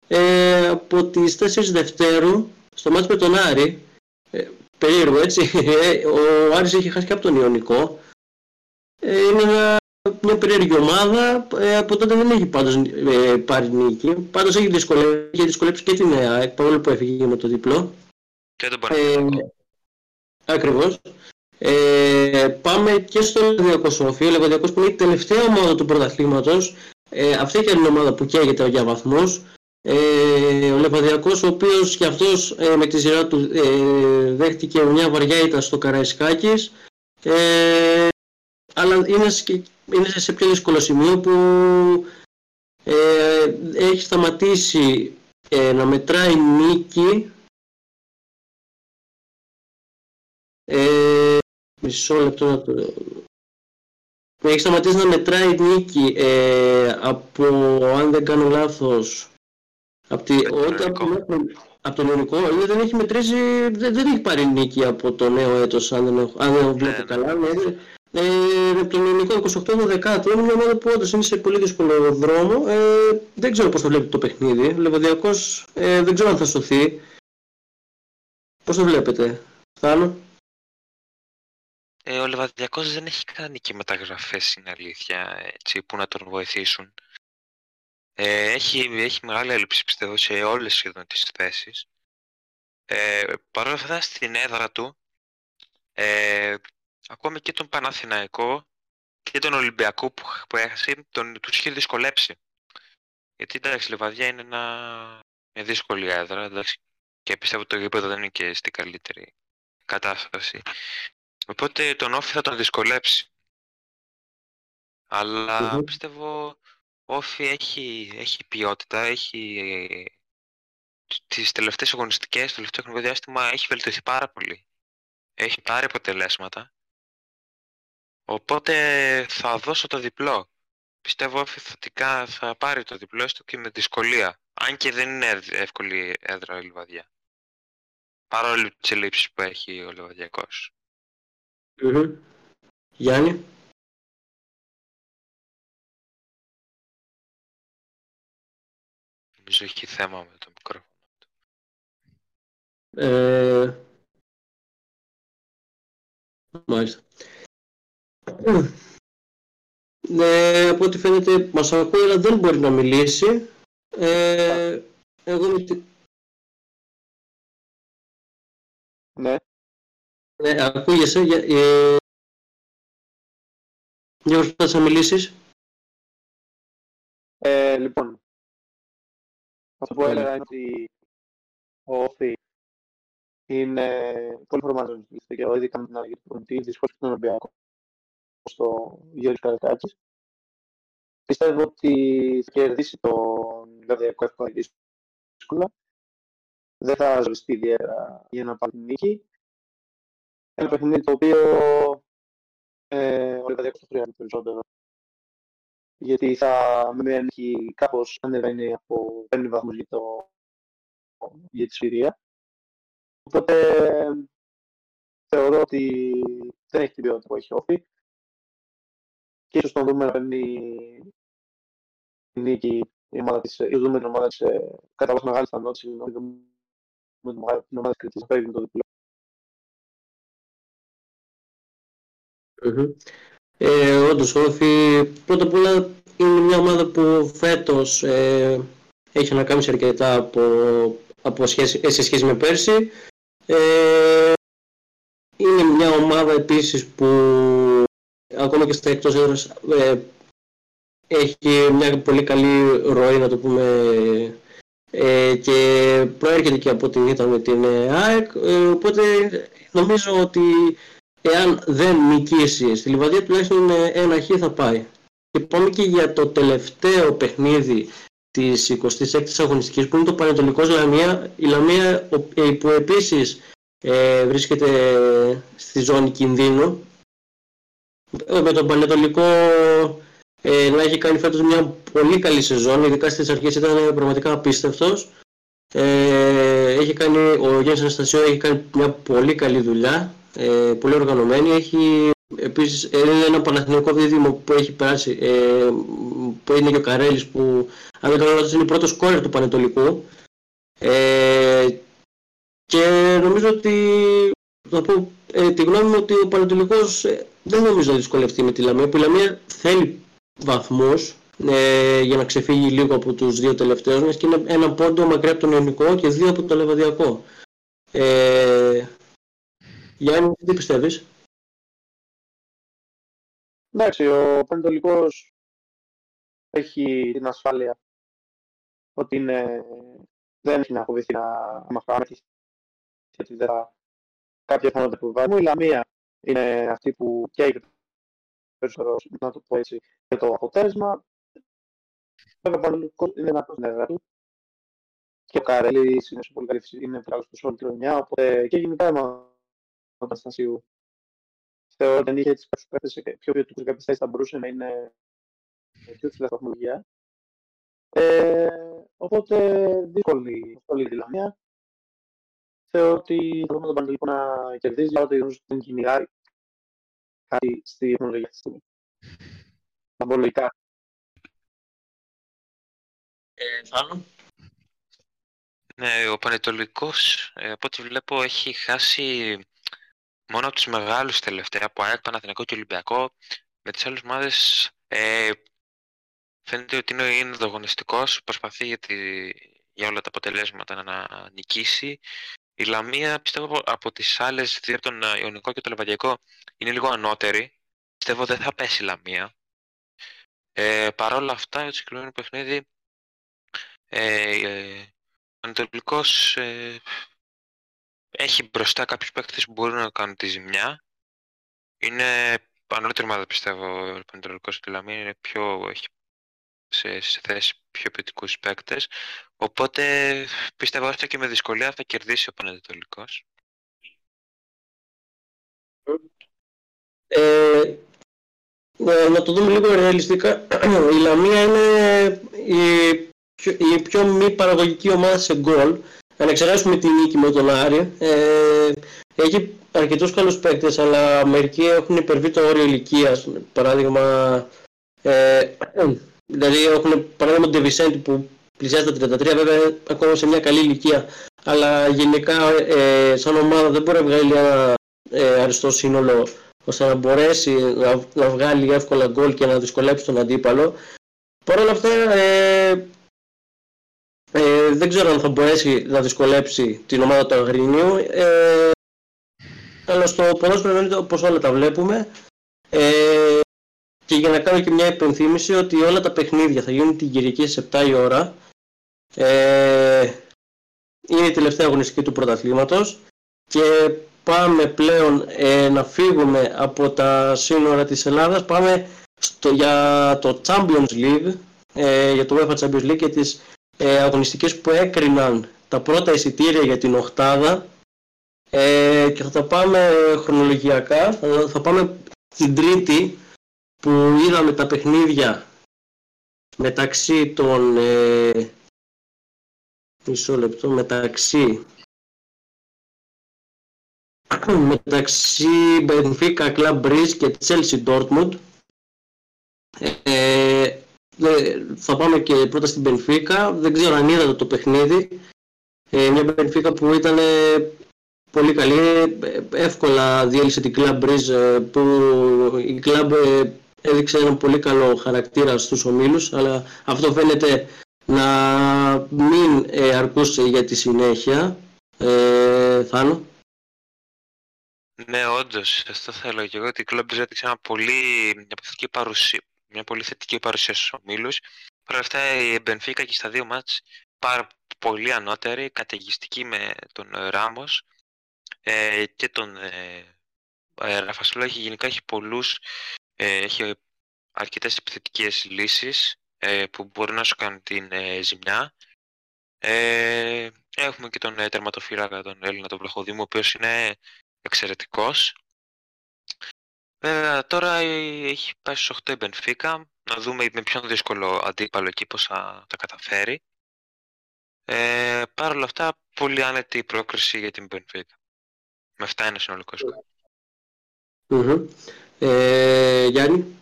ε, από τις 4 Δευτέρου στο μάτι με τον Άρη. Ε, περίεργο έτσι. Ε, ο Άρης έχει χάσει και από τον Ιωνικό. Ε, είναι μια, μια περίεργη ομάδα. Ε, από τότε δεν έχει πάντως ε, πάρει νίκη. Πάντως έχει δυσκολεύσει, έχει δυσκολέψει και την ΑΕΚ παρόλο που έφυγε με το διπλό. Και τον Παναγιώτο. Ακριβώς. Ε, πάμε και στο Λεβαδιακό Σόφι. Ο Λεβαδιακός που είναι η τελευταία ομάδα του πρωταθλήματος ε, αυτή και είναι η ομάδα που καίγεται για βαθμούς. Ε, ο Λεβαδιακός ο οποίος και αυτός ε, με τη σειρά του ε, δέχτηκε μια βαριά ήττα στο Καραϊσκάκης ε, αλλά είναι, είναι σε πιο δύσκολο σημείο που ε, έχει σταματήσει ε, να μετράει νίκη ε, μισό λεπτό να το έχει σταματήσει να μετράει νίκη ε, από, αν δεν κάνω λάθος, από, τη, όταν, από τον ελληνικό, δεν έχει μετρήσει, δεν, δεν, έχει πάρει νίκη από το νέο έτος, αν δεν, αν δεν βλέπω ναι, καλά. Ναι. Ε, από τον ελληνικό 28 δεκάτο είναι μια ομάδα που όντως είναι σε πολύ δύσκολο δρόμο. Ε, δεν ξέρω πώς θα βλέπει το παιχνίδι. Λεβαδιακός ε, δεν ξέρω αν θα σωθεί. Πώς το βλέπετε, Θάνο; Ε, ο Λεβαδιακός δεν έχει κάνει και μεταγραφές, είναι αλήθεια, έτσι, που να τον βοηθήσουν. Ε, έχει, έχει μεγάλη έλλειψη, πιστεύω, σε όλες σχεδόν τις θέσεις. Ε, Παρ' όλα αυτά, στην έδρα του, ε, ακόμη και τον Παναθηναϊκό και τον Ολυμπιακό που, που έχασε, τον, τους είχε δυσκολέψει. Γιατί εντάξει, η Λεβαδιά είναι ένα, μια δύσκολη έδρα, εντάξει, και πιστεύω ότι το γήπεδο δεν είναι και στην καλύτερη κατάσταση. Οπότε τον Όφη θα τον δυσκολέψει. Αλλά πιστεύω ο Όφη έχει, έχει ποιότητα, έχει τις τελευταίες αγωνιστικές, το τελευταίο χρονικό διάστημα έχει βελτιωθεί πάρα πολύ. Έχει πάρει αποτελέσματα. Οπότε θα δώσω το διπλό. πιστεύω θετικά θα πάρει το διπλό έστω και με δυσκολία. Αν και δεν είναι εύκολη έδρα η Λιβαδιά. Παρόλο τις ελλείψεις που έχει ο λιβαδιακος Γιάννη. Νομίζω έχει θέμα με το μικρόφωνο. Ε... Μάλιστα. Ναι, από ό,τι φαίνεται μας ακούει, αλλά δεν μπορεί να μιλήσει. Ε, εγώ με Ναι, ακούγεσαι. Για, ε, για προσπάθεις να μιλήσεις. Ε, λοιπόν, αυτό που έλεγα είναι ότι ο Όφη είναι πολύ φορμάζον και ο ειδικά με την αλλαγή του πολιτή, δυστυχώς και τον Ολυμπιακό στο Γιώργος Καρατάκης. Πιστεύω ότι θα κερδίσει τον Λαδιακό εύκολα δύσκολα. Δεν θα ζοριστεί ιδιαίτερα για να πάρει την νίκη. Ένα παιχνίδι το οποίο ε, ο Λαδιακός θα χρειάζεται περισσότερο. Γιατί θα με μια νίκη κάπως ανεβαίνει από 5 βαθμούς για, το, για τη Συρία. Οπότε θεωρώ ότι δεν έχει την ποιότητα που έχει όφη και ίσως τον δούμε να παίρνει την νίκη η ομάδα της, ίσως δούμε την ομάδα της ε, κατά βάση μεγάλης πιθανότητα, συγγνώμη, δούμε την ομάδα της Κρήτης να παίρνει με το διπλό. Mm-hmm. Ε, όντως, όφη, πρώτα απ' όλα είναι μια ομάδα που φέτος ε, έχει ανακάμψει αρκετά από, από σχέση, σε σχέση με πέρσι. Ε, είναι μια ομάδα επίσης που ακόμα και στα εκτός έδρας ε, έχει μια πολύ καλή ροή να το πούμε ε, και προέρχεται και από την ήττα με την ΑΕΚ ε, οπότε νομίζω ότι εάν δεν νικήσει στη Λιβαδία τουλάχιστον ένα χ θα πάει. Και πάμε και για το τελευταίο παιχνίδι της 26ης αγωνιστικής που είναι το Πανετολικός Λαμία. Η Λαμία που επίσης ε, βρίσκεται στη ζώνη κινδύνου. Ε, με τον Πανετολικό ε, να έχει κάνει φέτος μια πολύ καλή σεζόν, ειδικά στις αρχές ήταν πραγματικά απίστευτος. Ε, έχει κάνει, ο Γιάννης Αναστασιό έχει κάνει μια πολύ καλή δουλειά, ε, πολύ οργανωμένη. Έχει επίσης είναι ένα παναθηνικό δίδυμο που έχει περάσει, ε, που είναι και ο Καρέλης που αν δεν κάνω είναι ο πρώτος κόρη του Πανετολικού. Ε, και νομίζω ότι θα πω ε, τη γνώμη μου ότι ο Πανετολικός ε, δεν νομίζω να δυσκολευτεί με τη Λαμία. Που η Λαμία θέλει βαθμούς ε, για να ξεφύγει λίγο από τους δύο τελευταίους μας και είναι ένα πόντο μακριά από τον Ιωνικό και δύο από το Λεβαδιακό. Ε, Γιάννη, τι πιστεύεις; Εντάξει, ο Πανετολικός έχει την ασφάλεια ότι είναι, δεν έχει να φοβηθεί να μαχάμεθει γιατί δεν θα κάποια θέματα που βάζουμε. Η Λαμία είναι αυτή που καίγεται περισσότερο, να το πω έτσι, για το αποτέλεσμα. Βέβαια, ο είναι ένας πρόσωπο του. Και ο Καρέλης είναι πολύ καλή, είναι πράγμα στο όλη τη χρονιά. Οπότε και γενικά η ομάδα του Αναστασίου θεωρώ ότι αν είχε έτσι κάποιου παίχτε σε πιο ποιοτικού κάποιε θέσει θα μπορούσε να είναι πιο ψηλά βαθμολογία. Ε, οπότε δύσκολη, δύσκολη η Λαμία θεωρώ ότι θα δούμε τον Πανατολικό να κερδίζει, αλλά το δεν κυνηγάει κάτι στη τεχνολογία αυτή τη στιγμή. Αμπολογικά. Ε, Ναι, ο Πανετολικός, ε, από ό,τι βλέπω, έχει χάσει μόνο από τους μεγάλους τελευταία, από ΑΕΚ, Παναθηναϊκό και Ολυμπιακό. Με τις άλλες ομάδες ε, φαίνεται ότι είναι, είναι ανταγωνιστικός, προσπαθεί για, τη, για όλα τα αποτελέσματα να νικήσει. Η Λαμία πιστεύω από τις άλλες δύο, τον ε, Ιωνικό και το Λεβαδιακό, είναι λίγο ανώτερη. Πιστεύω δεν θα πέσει η Λαμία. Ε, Παρ' όλα αυτά, το συγκεκριμένο παιχνίδι, ε, ε, ο Ανατολικός ε, έχει μπροστά κάποιους παίκτες που μπορούν να κάνουν τη ζημιά. Είναι ανώτερη ομάδα πιστεύω ο Ανατολικός και η Λαμία είναι πιο, έχει σε, σε θέση πιο ποιοτικούς παίκτες. Οπότε πιστεύω ότι και με δυσκολία θα κερδίσει ο Πανετολικός. Ε, ε, να το δούμε λίγο ρεαλιστικά, η Λαμία είναι η πιο, η πιο μη παραγωγική ομάδα σε γκολ. Αν εξαιρέσουμε τη νίκη με τον Άρη, ε, έχει αρκετούς καλούς παίκτες, αλλά μερικοί έχουν υπερβεί το όριο ηλικίας. Παράδειγμα, ε, δηλαδή έχουν παράδειγμα τον Ντεβισέντη που πλησιάζει τα 33, βέβαια ακόμα σε μια καλή ηλικία. Αλλά γενικά ε, σαν ομάδα δεν μπορεί να βγάλει ένα ε, αριστό σύνολο ώστε να μπορέσει να, να βγάλει εύκολα γκολ και να δυσκολέψει τον αντίπαλο. Παρ' όλα αυτά ε, ε, δεν ξέρω αν θα μπορέσει να δυσκολέψει την ομάδα του Αγρινίου. Ε, αλλά στο ποδόσφαιρο είναι όπως όλα τα βλέπουμε. Ε, και για να κάνω και μια υπενθύμηση ότι όλα τα παιχνίδια θα γίνουν την Κυριακή στις 7 η ώρα. Ε, είναι η τελευταία αγωνιστική του πρωταθλήματος και πάμε πλέον ε, να φύγουμε από τα σύνορα της Ελλάδας. Πάμε στο, για το Champions League, ε, για το UEFA Champions League και τις ε, αγωνιστικές που έκριναν τα πρώτα εισιτήρια για την οχτάδα ε, και θα τα πάμε χρονολογιακά. Θα, πάμε στην τρίτη που είδαμε τα παιχνίδια μεταξύ των ε, μισό λεπτό μεταξύ μεταξύ Benfica Club Breeze και Chelsea Dortmund ε, θα πάμε και πρώτα στην Benfica δεν ξέρω αν είδατε το παιχνίδι ε, μια Benfica που ήταν πολύ καλή εύκολα διέλυσε την Club Breeze που η Club έδειξε ένα πολύ καλό χαρακτήρα στους ομίλους αλλά αυτό φαίνεται να μην ε, αρκούσε για τη συνέχεια. Ε, Θάνο; Ναι, όντως, αυτό θέλω και εγώ ότι η Club έδειξε μια πολύ, μια θετική παρουσία, μια πολύ θετική παρουσία στους ομίλους. Παρ' αυτά η Benfica και στα δύο μάτς πάρα πολύ ανώτερη, καταιγιστική με τον Ράμος ε, και τον ε, ε, Ραφασούλα. γενικά έχει πολλούς, ε, έχει αρκετές επιθετικές λύσεις ε, που μπορούν να σου κάνουν την ε, ζημιά. Ε, έχουμε και τον ε, τερματοφύλακα, τον Έλληνα, τον Βλαχοδήμο, ο οποίος είναι εξαιρετικός. Βέβαια, τώρα έχει πάει στους 8 η Μπενφίκα. Να δούμε με ποιον δύσκολο αντίπαλο εκεί πώς θα τα καταφέρει. Ε, Παρ' όλα αυτά, πολύ άνετη η πρόκριση για την Μπενφίκα. Με αυτά είναι συνολικό σκορ. Mm-hmm. Ε, Γιάννη;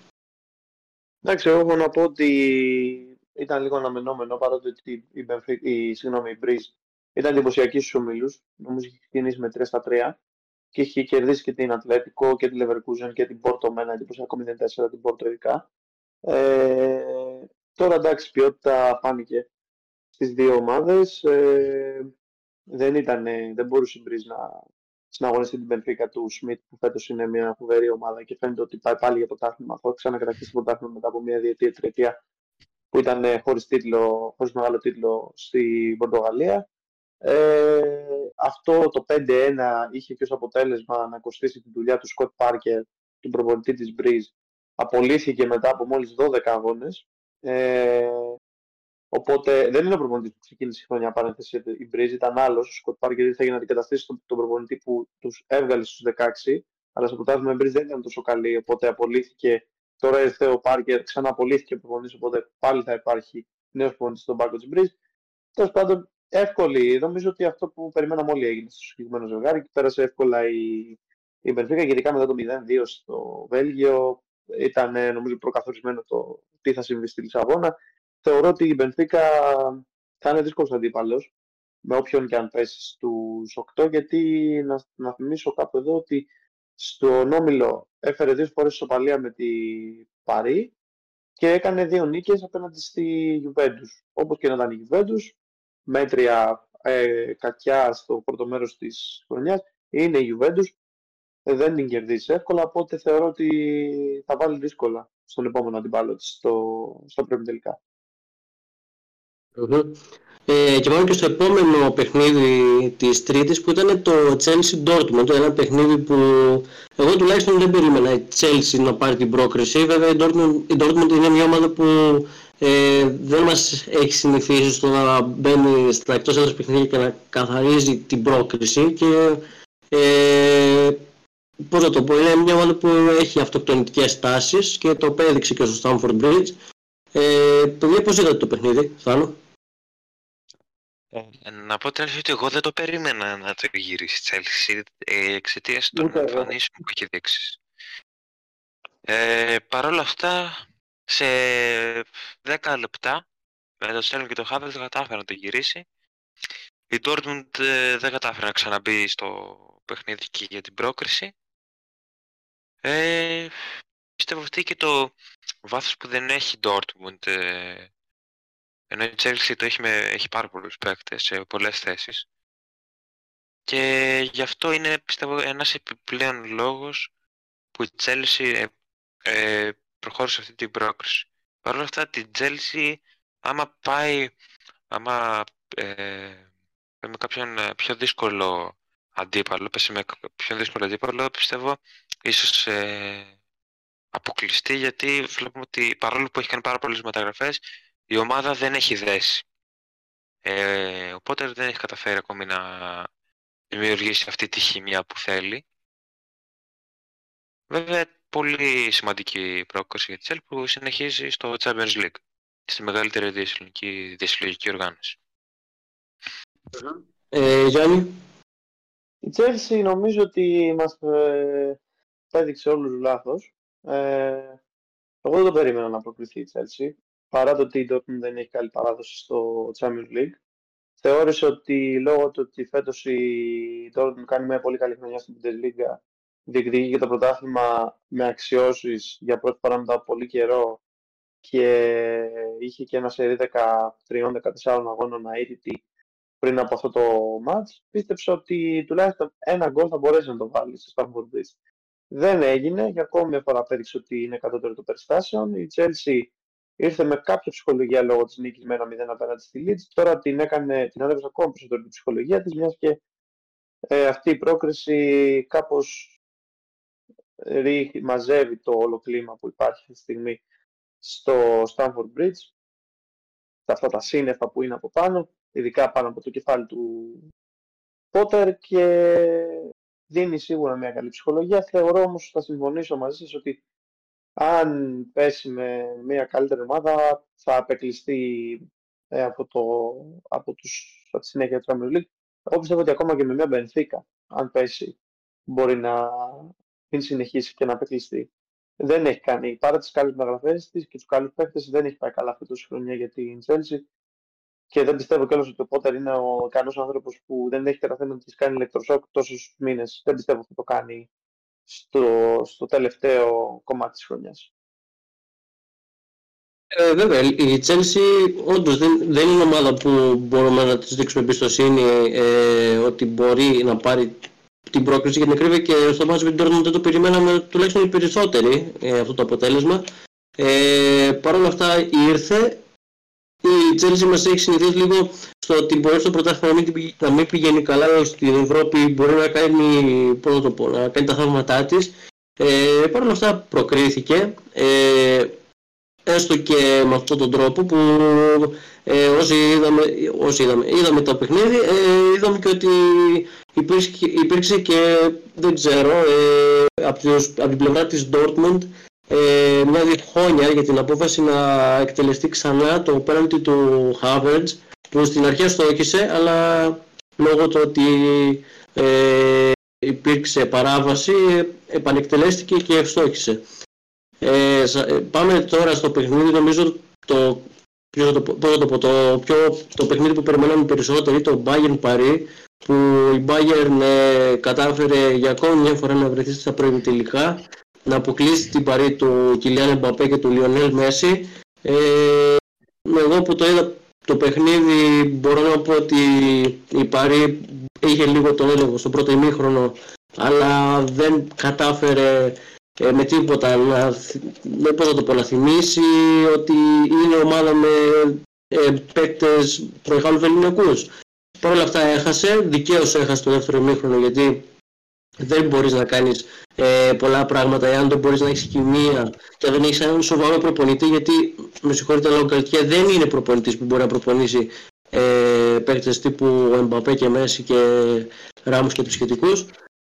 Εντάξει, εγώ έχω να πω ότι ήταν λίγο αναμενόμενο παρότι η, η, η, συγγνώμη, η Breeze ήταν εντυπωσιακή στους ομίλους. Νομίζω είχε ξεκινήσει με 3 στα 3 και είχε κερδίσει και την Ατλέτικο και τη Leverkusen και την Porto με ένα εντυπωσιακό 0-4 την Porto ειδικά. Ε, τώρα εντάξει, ποιότητα φάνηκε στις δύο ομάδες. Ε, δεν, ήταν, δεν μπορούσε η Breeze να συναγωνιστεί την Πενφύκα του Σμιτ, που φέτος είναι μια φοβερή ομάδα και φαίνεται ότι πάει πάλι για πρωτάθλημα. Θα ξανακρατήσει το πρωτάθλημα μετά από μια διετία, τριετία που ήταν ε, χωρίς τίτλο, χωρίς μεγάλο τίτλο στη Πορτογαλία. Ε, αυτό το 5-1 είχε και ως αποτέλεσμα να κοστίσει τη δουλειά του Σκοτ Πάρκερ, του προπονητή της Μπρίζ. Απολύθηκε μετά από μόλις 12 αγώνες. Ε, Οπότε δεν είναι ο προπονητής που ξεκίνησε η χρονιά παρένθεση. Η Μπρίζ ήταν άλλος. Ο Σκοτ Πάρκερ ήρθε για να αντικαταστήσει τον, τον προπονητή που τους έβγαλε στους 16. Αλλά στο πρωτάθλημα η Μπρίζ δεν ήταν τόσο καλή. Οπότε απολύθηκε. Τώρα ήρθε ο Πάρκερ, ξανά απολύθηκε ο προπονητής. Οπότε πάλι θα υπάρχει νέος προπονητής στον πάγκο της Μπρίζ. Τέλος πάντων, εύκολη. Νομίζω ότι αυτό που περιμέναμε όλοι έγινε στο συγκεκριμένο ζευγάρι και πέρασε εύκολα η, η Μπερφίκα, ειδικά μετά το 0-2 στο Βέλγιο. Ήταν νομίζω προκαθορισμένο το τι θα συμβεί στη Λισαβόνα θεωρώ ότι η Μπενφίκα θα είναι δύσκολος αντίπαλος με όποιον και αν πέσει στους 8, γιατί να, να θυμίσω κάπου εδώ ότι στον Όμιλο έφερε δύο φορές ισοπαλία με τη Παρή και έκανε δύο νίκες απέναντι στη Juventus. Όπως και να ήταν η Juventus, μέτρια ε, κακιά στο πρώτο μέρος της χρονιάς, είναι η Juventus, ε, δεν την κερδίσει εύκολα, οπότε θεωρώ ότι θα βάλει δύσκολα στον επόμενο αντιπάλο της στο, στο τελικά. Ε, και πάμε και στο επόμενο παιχνίδι της Τρίτης που ήταν το Chelsea Dortmund. Ένα παιχνίδι που εγώ τουλάχιστον δεν περίμενα η Chelsea να πάρει την πρόκριση. Βέβαια η Dortmund, η Dortmund είναι μια ομάδα που ε, δεν μας έχει συνηθίσει στο να μπαίνει στα εκτός έδρας παιχνίδια και να καθαρίζει την πρόκριση και ε, πώς να το πω, είναι μια ομάδα που έχει αυτοκτονικές τάσεις και το επέδειξε και στο Stamford Bridge. Ε, παιδιά, πώς είδατε το παιχνίδι, Θάνο; Ε, να πω τέλος ότι εγώ δεν το περίμενα να το γυρίσει η Chelsea ε, εξαιτίας των εμφανίσεων που έχει δείξει. Ε, Παρ' όλα αυτά, σε 10 λεπτά, με το Στέλνο και το Χάβελ δεν κατάφερε να το γυρίσει. Η Dortmund ε, δεν κατάφερε να ξαναμπεί στο παιχνίδι και για την πρόκριση. Ε, πιστεύω αυτή και το βάθος που δεν έχει η Dortmund ε, ενώ η Chelsea το έχει, με, έχει πάρα πολλούς παίκτες σε πολλές θέσεις. Και γι' αυτό είναι πιστεύω ένας επιπλέον λόγος που η Chelsea ε, ε, προχώρησε αυτή την πρόκριση. Παρ' όλα αυτά την Chelsea άμα πάει, άμα ε, με κάποιον ε, πιο δύσκολο αντίπαλο, πέσει με πιο δύσκολο αντίπαλο, πιστεύω ίσως ε, αποκλειστεί γιατί βλέπουμε ότι παρόλο που έχει κάνει πάρα πολλές μεταγραφές η ομάδα δεν έχει δέσει. Ε, οπότε δεν έχει καταφέρει ακόμη να δημιουργήσει αυτή τη χημία που θέλει. Βέβαια, πολύ σημαντική πρόκληση για τη Τσέλ που συνεχίζει στο Champions League, στη μεγαλύτερη διασυλλογική οργάνωση. Ε, Γιάννη. Η Chelsea νομίζω ότι μας ε, έδειξε όλους λάθος. Ε, εγώ δεν το περίμενα να προκριθεί η Chelsea παρά το ότι η Dortmund δεν έχει καλή παράδοση στο Champions League. Θεώρησε ότι λόγω του ότι φέτος η Dortmund κάνει μια πολύ καλή χρονιά στην Bundesliga, διεκδικεί και το πρωτάθλημα με αξιώσεις για πρώτη φορά μετά πολύ καιρό και είχε και ένα σερί 13-14 αγώνων αίτητη πριν από αυτό το match, πίστεψε ότι τουλάχιστον ένα γκολ θα μπορέσεις να το βάλεις στο Stamford Bridge. Δεν έγινε και ακόμη μια φορά απέδειξε ότι είναι κατώτερο των περιστάσεων. Η Chelsea ήρθε με κάποια ψυχολογία λόγω της νίκης με ένα 0 απέναντι στη Leeds. Τώρα την, έκανε, την έδωσε ακόμα περισσότερο την ψυχολογία της, μιας και ε, αυτή η πρόκριση κάπως μαζεύει το όλο κλίμα που υπάρχει αυτή τη στιγμή στο Stamford Bridge. Αυτά τα σύννεφα που είναι από πάνω, ειδικά πάνω από το κεφάλι του Πότερ και δίνει σίγουρα μια καλή ψυχολογία. Θεωρώ όμως, θα συμφωνήσω μαζί σας ότι αν πέσει με μια καλύτερη ομάδα θα απεκλειστεί ε, από, το, από, τους, από τη συνέχεια του Champions League. Εγώ πιστεύω ότι ακόμα και με μια Μπενθήκα, αν πέσει, μπορεί να μην συνεχίσει και να απεκλειστεί. Δεν έχει κάνει, παρά τις καλές μεταγραφές της και τους καλούς παίκτες, δεν έχει πάει καλά αυτή τη χρονιά για την Chelsea. Και δεν πιστεύω κιόλας ότι ο Πότερ είναι ο ικανός άνθρωπος που δεν έχει καταφέρει να της κάνει ηλεκτροσόκ τόσους μήνες. Δεν πιστεύω ότι το κάνει στο, στο τελευταίο κομμάτι της χρονιάς. Ε, βέβαια, η Chelsea όντως δεν, δεν είναι ομάδα που μπορούμε να της δείξουμε εμπιστοσύνη ε, ότι μπορεί να πάρει την πρόκληση για την ακρίβεια και στο μάτι με την δεν το περιμέναμε τουλάχιστον οι περισσότεροι ε, αυτό το αποτέλεσμα. Ε, Παρ' όλα αυτά ήρθε η Chelsea μας έχει συνηθίσει λίγο στο ότι μπορεί στο πρωτάθλημα να, μην, να μην πηγαίνει καλά στην Ευρώπη, μπορεί να κάνει, πώς το πω, να κάνει τα θαύματά της. Ε, Παρ' όλα αυτά προκρίθηκε, ε, έστω και με αυτόν τον τρόπο που ε, όσοι, είδαμε, όσοι είδαμε, είδαμε το παιχνίδι, ε, είδαμε και ότι υπήρξε, υπήρξε και, δεν ξέρω, ε, από, από την πλευρά της Dortmund ε, μια διχόνοια για την απόφαση να εκτελεστεί ξανά το πέναλτι του Havertz που στην αρχή αστόχησε αλλά λόγω του ότι ε, υπήρξε παράβαση επανεκτελέστηκε και ευστόχησε. Ε, ε, πάμε τώρα στο παιχνίδι, νομίζω το, ποιο, το, το, το, το, πιο, το παιχνίδι που περιμέναμε περισσότερο είναι το Bayern Paris που η Bayern ε, κατάφερε για ακόμη μια φορά να βρεθεί στα πρώιμη τελικά να αποκλείσει την παρή του Κιλιάν Εμπαπέ και του Λιονέλ Μέση. Ε, εγώ που το είδα το παιχνίδι μπορώ να πω ότι η Παρή είχε λίγο τον έλεγχο στο πρώτο ημίχρονο αλλά δεν κατάφερε ε, με τίποτα να, με, πώς να το πω, να θυμίσει ότι είναι ομάδα με ε, παίκτες προηγάλου βεληνικούς. Παρ' όλα αυτά έχασε, δικαίως έχασε το δεύτερο ημίχρονο γιατί δεν μπορείς να κάνεις ε, πολλά πράγματα εάν δεν μπορείς να έχεις κοινία και δεν έχεις έναν σοβαρό προπονητή γιατί με συγχωρείτε λόγω Καλτιέ δεν είναι προπονητής που μπορεί να προπονήσει ε, παίκτες τύπου Εμπαπέ και Μέση και Ράμους και τους σχετικούς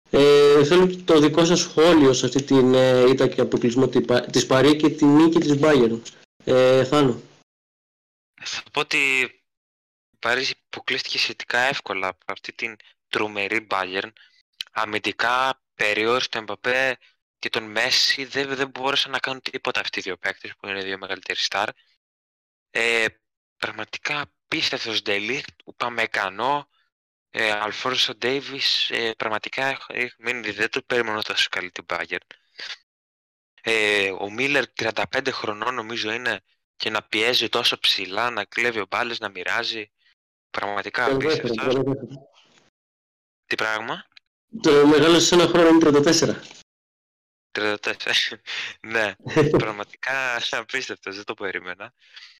Ε, θέλω το δικό σας σχόλιο σε αυτή την ε, ήττα και αποκλεισμό της Παρή και την νίκη της Bayern. Ε, Θάνο. Θα πω ότι η Παρίζη αποκλείστηκε σχετικά εύκολα από αυτή την τρομερή Bayern. Αμυντικά περιόριστο Εμπαπέ και τον Μέση δεν, δεν μπόρεσαν να κάνουν τίποτα αυτοί οι δύο παίκτες που είναι οι δύο μεγαλύτεροι στάρ. Ε, πραγματικά απίστευτος Ντελίχτ, Ουπαμεκανό, ε, Αλφόρσο Ντέιβις, ε, πραγματικά έχει μείνει, δεν το περίμενα τόσο καλή την Bayern. Ε, ο Μίλλερ 35 χρονών νομίζω είναι και να πιέζει τόσο ψηλά, να κλέβει ο μπάλες, να μοιράζει. Πραγματικά απίστευτος. Τι πράγμα; Το μεγάλο σε ένα χρόνο είναι 34. 34. ναι, πραγματικά απίστευτος, δεν το περίμενα.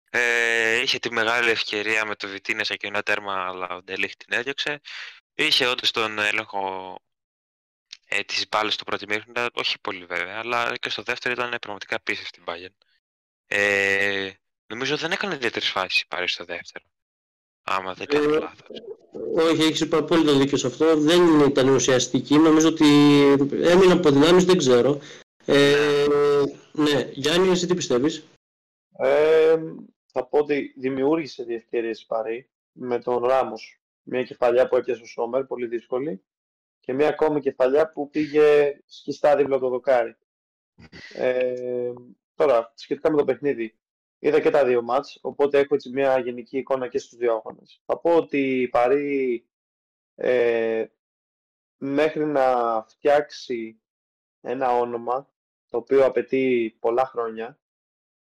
Ε, είχε τη μεγάλη ευκαιρία με το Βιτίνες σε κοινό τέρμα, αλλά ο Ντελίχ την έδιωξε. Είχε όντως τον έλεγχο ε, της μπάλα στο πρώτο μήχρονο, όχι πολύ βέβαια, αλλά και στο δεύτερο ήταν πραγματικά απίστευτη την Ε, νομίζω δεν έκανε ιδιαίτερη φάση πάρει στο δεύτερο. Άμα δεν κάνω ε, λάθος. Όχι, έχεις απόλυτο δίκιο σε αυτό. Δεν ήταν ουσιαστική. Νομίζω ότι έμεινε από δυνάμεις, δεν ξέρω. Ε, ναι, Γιάννη, εσύ τι πιστεύεις; Ε, θα πω ότι δημιούργησε διευκαιρίες πάρει με τον Ράμος. Μια κεφαλιά που έπιασε ο Σόμερ, πολύ δύσκολη. Και μια ακόμη κεφαλιά που πήγε σκιστά δίπλα το δοκάρι. Ε, τώρα, σχετικά με το παιχνίδι, είδα και τα δύο μάτς, οπότε έχω έτσι μια γενική εικόνα και στους δύο αγώνες. Θα πω ότι η Παρή ε, μέχρι να φτιάξει ένα όνομα, το οποίο απαιτεί πολλά χρόνια,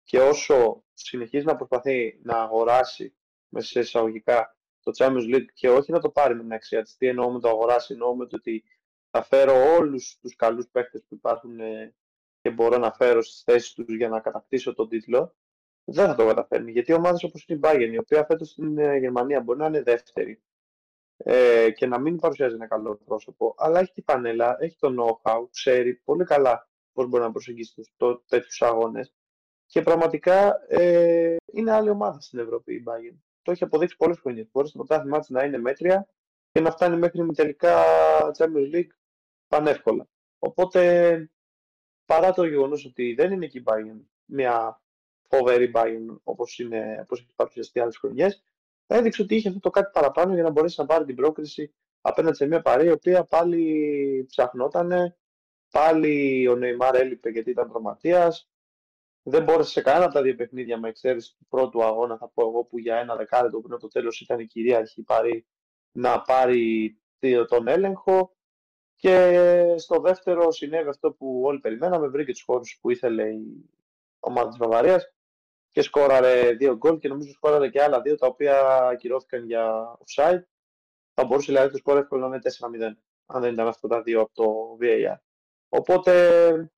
και όσο συνεχίζει να προσπαθεί να αγοράσει μέσα σε εισαγωγικά το Champions League και όχι να το πάρει με την αξία της. Τι εννοώ με το αγοράσει, εννοώ με το ότι θα φέρω όλους τους καλούς παίκτες που υπάρχουν ε, και μπορώ να φέρω στις θέσεις τους για να κατακτήσω τον τίτλο, δεν θα το καταφέρνει. Γιατί ομάδες όπως είναι η Bayern, η οποία φέτος στην ε, Γερμανία μπορεί να είναι δεύτερη ε, και να μην παρουσιάζει ένα καλό πρόσωπο, αλλά έχει την πανέλα, έχει το know-how, ξέρει πολύ καλά πώς μπορεί να προσεγγίσει τέτοιους αγώνες και πραγματικά ε, είναι άλλη ομάδα στην Ευρώπη η Bayern. Το έχει αποδείξει πολλές χρονιέ. Μπορεί στο πρωτάθλημά της να είναι μέτρια και να φτάνει μέχρι τελικά Champions League πανεύκολα. Οπότε παρά το γεγονός ότι δεν είναι και η Bayern μια φοβερή Bayern όπως έχει παρουσιαστεί άλλες χρονιές, έδειξε ότι είχε αυτό το κάτι παραπάνω για να μπορέσει να πάρει την πρόκριση απέναντι σε μια παρέα η οποία πάλι ψαχνόταν. Πάλι ο Νεϊμάρ έλειπε γιατί ήταν τροματίας δεν μπόρεσε σε κανένα από τα δύο παιχνίδια με εξαίρεση του πρώτου αγώνα, θα πω εγώ, που για ένα δεκάλεπτο πριν από το τέλος ήταν η κυρίαρχη πάρει, να πάρει τον έλεγχο. Και στο δεύτερο συνέβη αυτό που όλοι περιμέναμε, βρήκε τους χώρους που ήθελε η ομάδα της Βαβαρίας και σκόραρε δύο γκολ και νομίζω σκόραρε και άλλα δύο τα οποία ακυρώθηκαν για offside. Θα μπορούσε δηλαδή το σκόρ εύκολα να είναι 4-0, αν δεν ήταν αυτά τα δύο από το VAR. Οπότε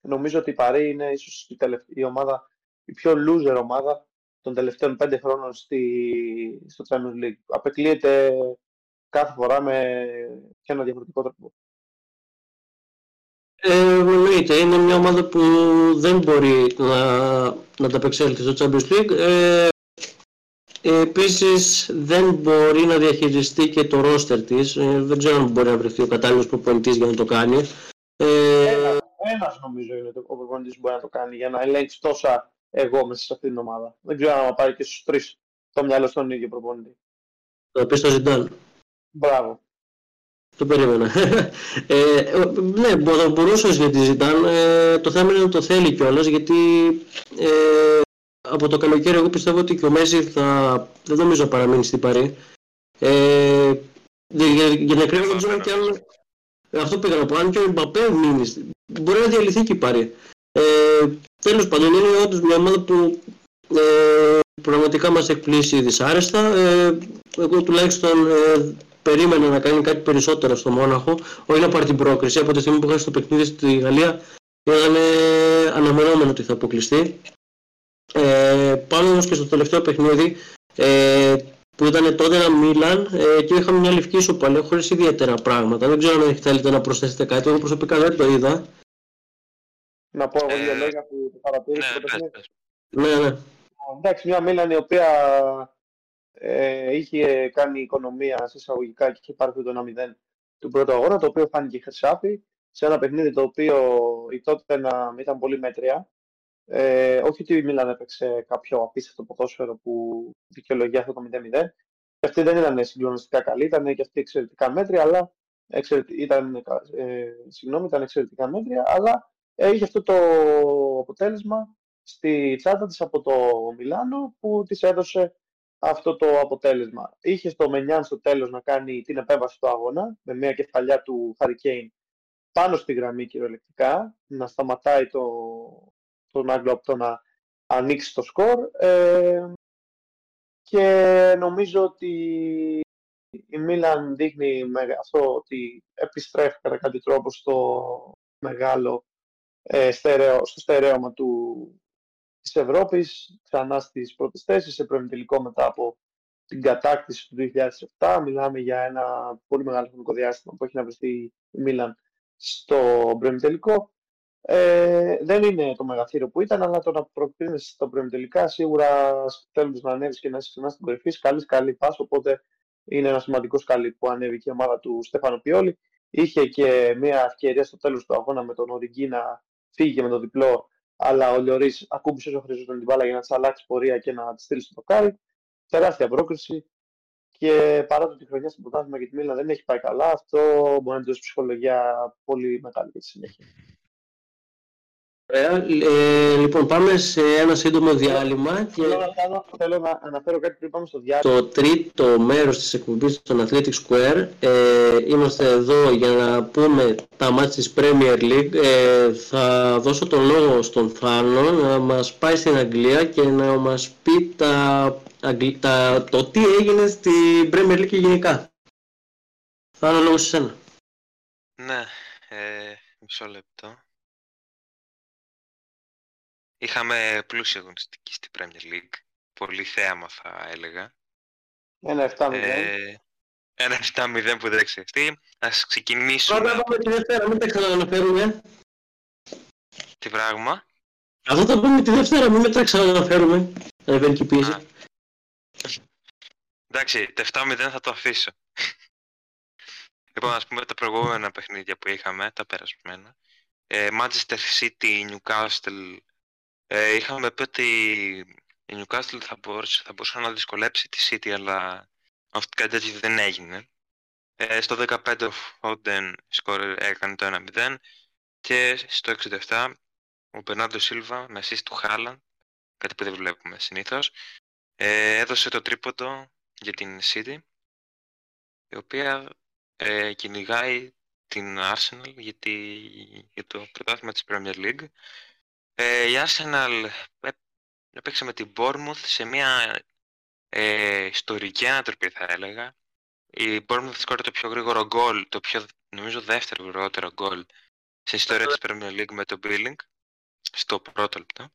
Νομίζω ότι η Παρή είναι ίσως η, η, ομάδα, η πιο loser ομάδα των τελευταίων πέντε χρόνων στη, στο Champions League. Απεκλείεται κάθε φορά με ένα διαφορετικό τρόπο. Ε, εννοείται, είναι μια ομάδα που δεν μπορεί να, να τα απεξέλθει στο Champions League. Ε, Επίσης δεν μπορεί να διαχειριστεί και το ρόστερ της. Ε, δεν ξέρω αν μπορεί να βρεθεί ο κατάλληλος προπονητής για να το κάνει. Ε, ένας νομίζω είναι το, ο προπονητής που μπορεί να το κάνει για να ελέγξει τόσα εγώ μέσα σε αυτή την ομάδα. Δεν ξέρω αν πάρει και στους τρεις το μυαλό στον ίδιο προπονητή. Το πει στο Ζιντάν. Μπράβο. Το περίμενα. ε, ναι, θα μπορούσες για τη Ζιντάν. Ε, το θέμα είναι να το θέλει κιόλας γιατί ε, από το καλοκαίρι εγώ πιστεύω ότι και ο Μέση θα. Δεν νομίζω να παραμείνει στην Παρή. Ε, για, για να κρύβω δεν ξέρω κι αν. Αυτό πήγα να πω. Αν και ο Μπαπέ μείνει μπορεί να διαλυθεί και η Πάρη. Ε, τέλος πάντων είναι όντως μια ομάδα που ε, πραγματικά μας εκπλήσει δυσάρεστα. Ε, εγώ τουλάχιστον ε, περίμενα να κάνει κάτι περισσότερο στο Μόναχο, όχι να πάρει την πρόκριση. Από τη στιγμή που είχα στο παιχνίδι στη Γαλλία ήταν ε, αναμενόμενο ότι θα αποκλειστεί. Ε, πάνω όμως και στο τελευταίο παιχνίδι ε, που ήταν τότε ένα Μίλαν ε, και είχαμε μια λευκή ισοπαλία χωρίς ιδιαίτερα πράγματα. Δεν ξέρω αν θέλετε να προσθέσετε κάτι, εγώ προσωπικά δεν το είδα. Να πω εγώ δύο ε, λόγια που το παρατήρησα ναι, το παιχνίδι. Ναι, ναι. Εντάξει, μια Μίλαν η οποία ε, είχε κάνει οικονομία σε εισαγωγικά και είχε πάρει το 1-0 του πρώτου αγώνα, το οποίο φάνηκε χρυσάφι, σε ένα παιχνίδι το οποίο η τότε να ήταν πολύ μέτρια. Ε, όχι ότι η Μίλαν έπαιξε κάποιο απίστευτο ποδόσφαιρο που δικαιολογεί αυτό το 0-0. Και αυτή δεν ήταν συγκλονιστικά καλή, ήταν και αυτή εξαιρετικά μέτρια, αλλά ήταν, ε, συγγνώμη, ήταν εξαιρετικά μέτρια, αλλά είχε αυτό το αποτέλεσμα στη τσάντα της από το Μιλάνο που της έδωσε αυτό το αποτέλεσμα. Είχε στο Μενιάν στο τέλος να κάνει την επέμβαση του αγώνα με μια κεφαλιά του Χαρικέιν πάνω στη γραμμή κυριολεκτικά, να σταματάει το, τον Άγγλο από το να ανοίξει το σκορ. Ε, και νομίζω ότι η Μίλαν δείχνει με αυτό ότι επιστρέφει κατά κάτι τρόπο στο μεγάλο ε, στερεό, στο στερέωμα του, της Ευρώπης, ξανά στις πρώτες θέσεις, σε τελικό μετά από την κατάκτηση του 2007. Μιλάμε για ένα πολύ μεγάλο χρονικό διάστημα που έχει να βρεθεί η Μίλαν στο τελικό. Ε, δεν είναι το μεγαθύριο που ήταν, αλλά το να προκρίνεσαι στο τελικά σίγουρα θέλει να ανέβεις και να είσαι ξανά στην κορυφή. Καλής, καλή πα. Οπότε είναι ένα σημαντικό καλή που ανέβηκε η ομάδα του Στέφανο Πιόλη. Είχε και μια ευκαιρία στο τέλος του αγώνα με τον Οριγκή να φύγει με το διπλό, αλλά ο Λιωρή ακούμπησε όσο χρειαζόταν την μπάλα για να της αλλάξει πορεία και να της στείλει στο τοκάρι. Τεράστια πρόκριση. Και παρά το ότι η χρονιά στην πρωτάθλημα και τη Μίλα δεν έχει πάει καλά, αυτό μπορεί να δώσει ψυχολογία πολύ μεγάλη για τη συνέχεια. Ωραία. Ε, λοιπόν, πάμε σε ένα σύντομο διάλειμμα. Και... Θέλω, να, θέλω να αναφέρω κάτι πριν πάμε στο διάλειμμα. Το τρίτο μέρος της εκπομπής των Athletic Square. Ε, είμαστε εδώ για να πούμε τα μάτια της Premier League. Ε, θα δώσω τον λόγο στον Φάνο να μας πάει στην Αγγλία και να μας πει τα, τα, το τι έγινε στην Premier League γενικά. Φάνο, λόγος σε σένα. Ναι, ε, μισό λεπτό. Είχαμε πλούσια αγωνιστική στην Premier League. Πολύ θέαμα θα έλεγα. Ένα 7-0. Ε, ένα 7-0 που δεν ξεχαστεί. Ας ξεκινήσουμε. Πρώτα πάμε τη Δευτέρα, μην τα ξαναναφέρουμε. Τι πράγμα; Αυτό θα πούμε τη Δευτέρα, μην τα ξαναναφέρουμε. Ανεβαίνει και πίεση. Εντάξει, το 7-0 θα το αφήσω. λοιπόν, ας πούμε τα προηγούμενα παιχνίδια που είχαμε, τα περασμένα. Ε, Manchester City, Newcastle, ε, είχαμε πει ότι η Newcastle θα μπορούσε, θα μπορούσε να δυσκολέψει τη City, αλλά αυτό κάτι τέτοιο δεν έγινε. Ε, στο 15 ο Foden έκανε το 1-0 και στο 67 ο Μπερνάντο Σίλβα με assist του Χάλαν, κάτι που δεν βλέπουμε συνήθως, ε, έδωσε το τρίποντο για την City, η οποία ε, κυνηγάει την Arsenal γιατί, για το πρωτάθλημα της Premier League ε, η Arsenal έπαιξε με την Bournemouth σε μια ε, ιστορική ανατροπή θα έλεγα. Η Bournemouth σκόρε το πιο γρήγορο γκολ, το πιο νομίζω δεύτερο γρηγορότερο γκολ στην ιστορία της Premier League με το Billing στο πρώτο λεπτό.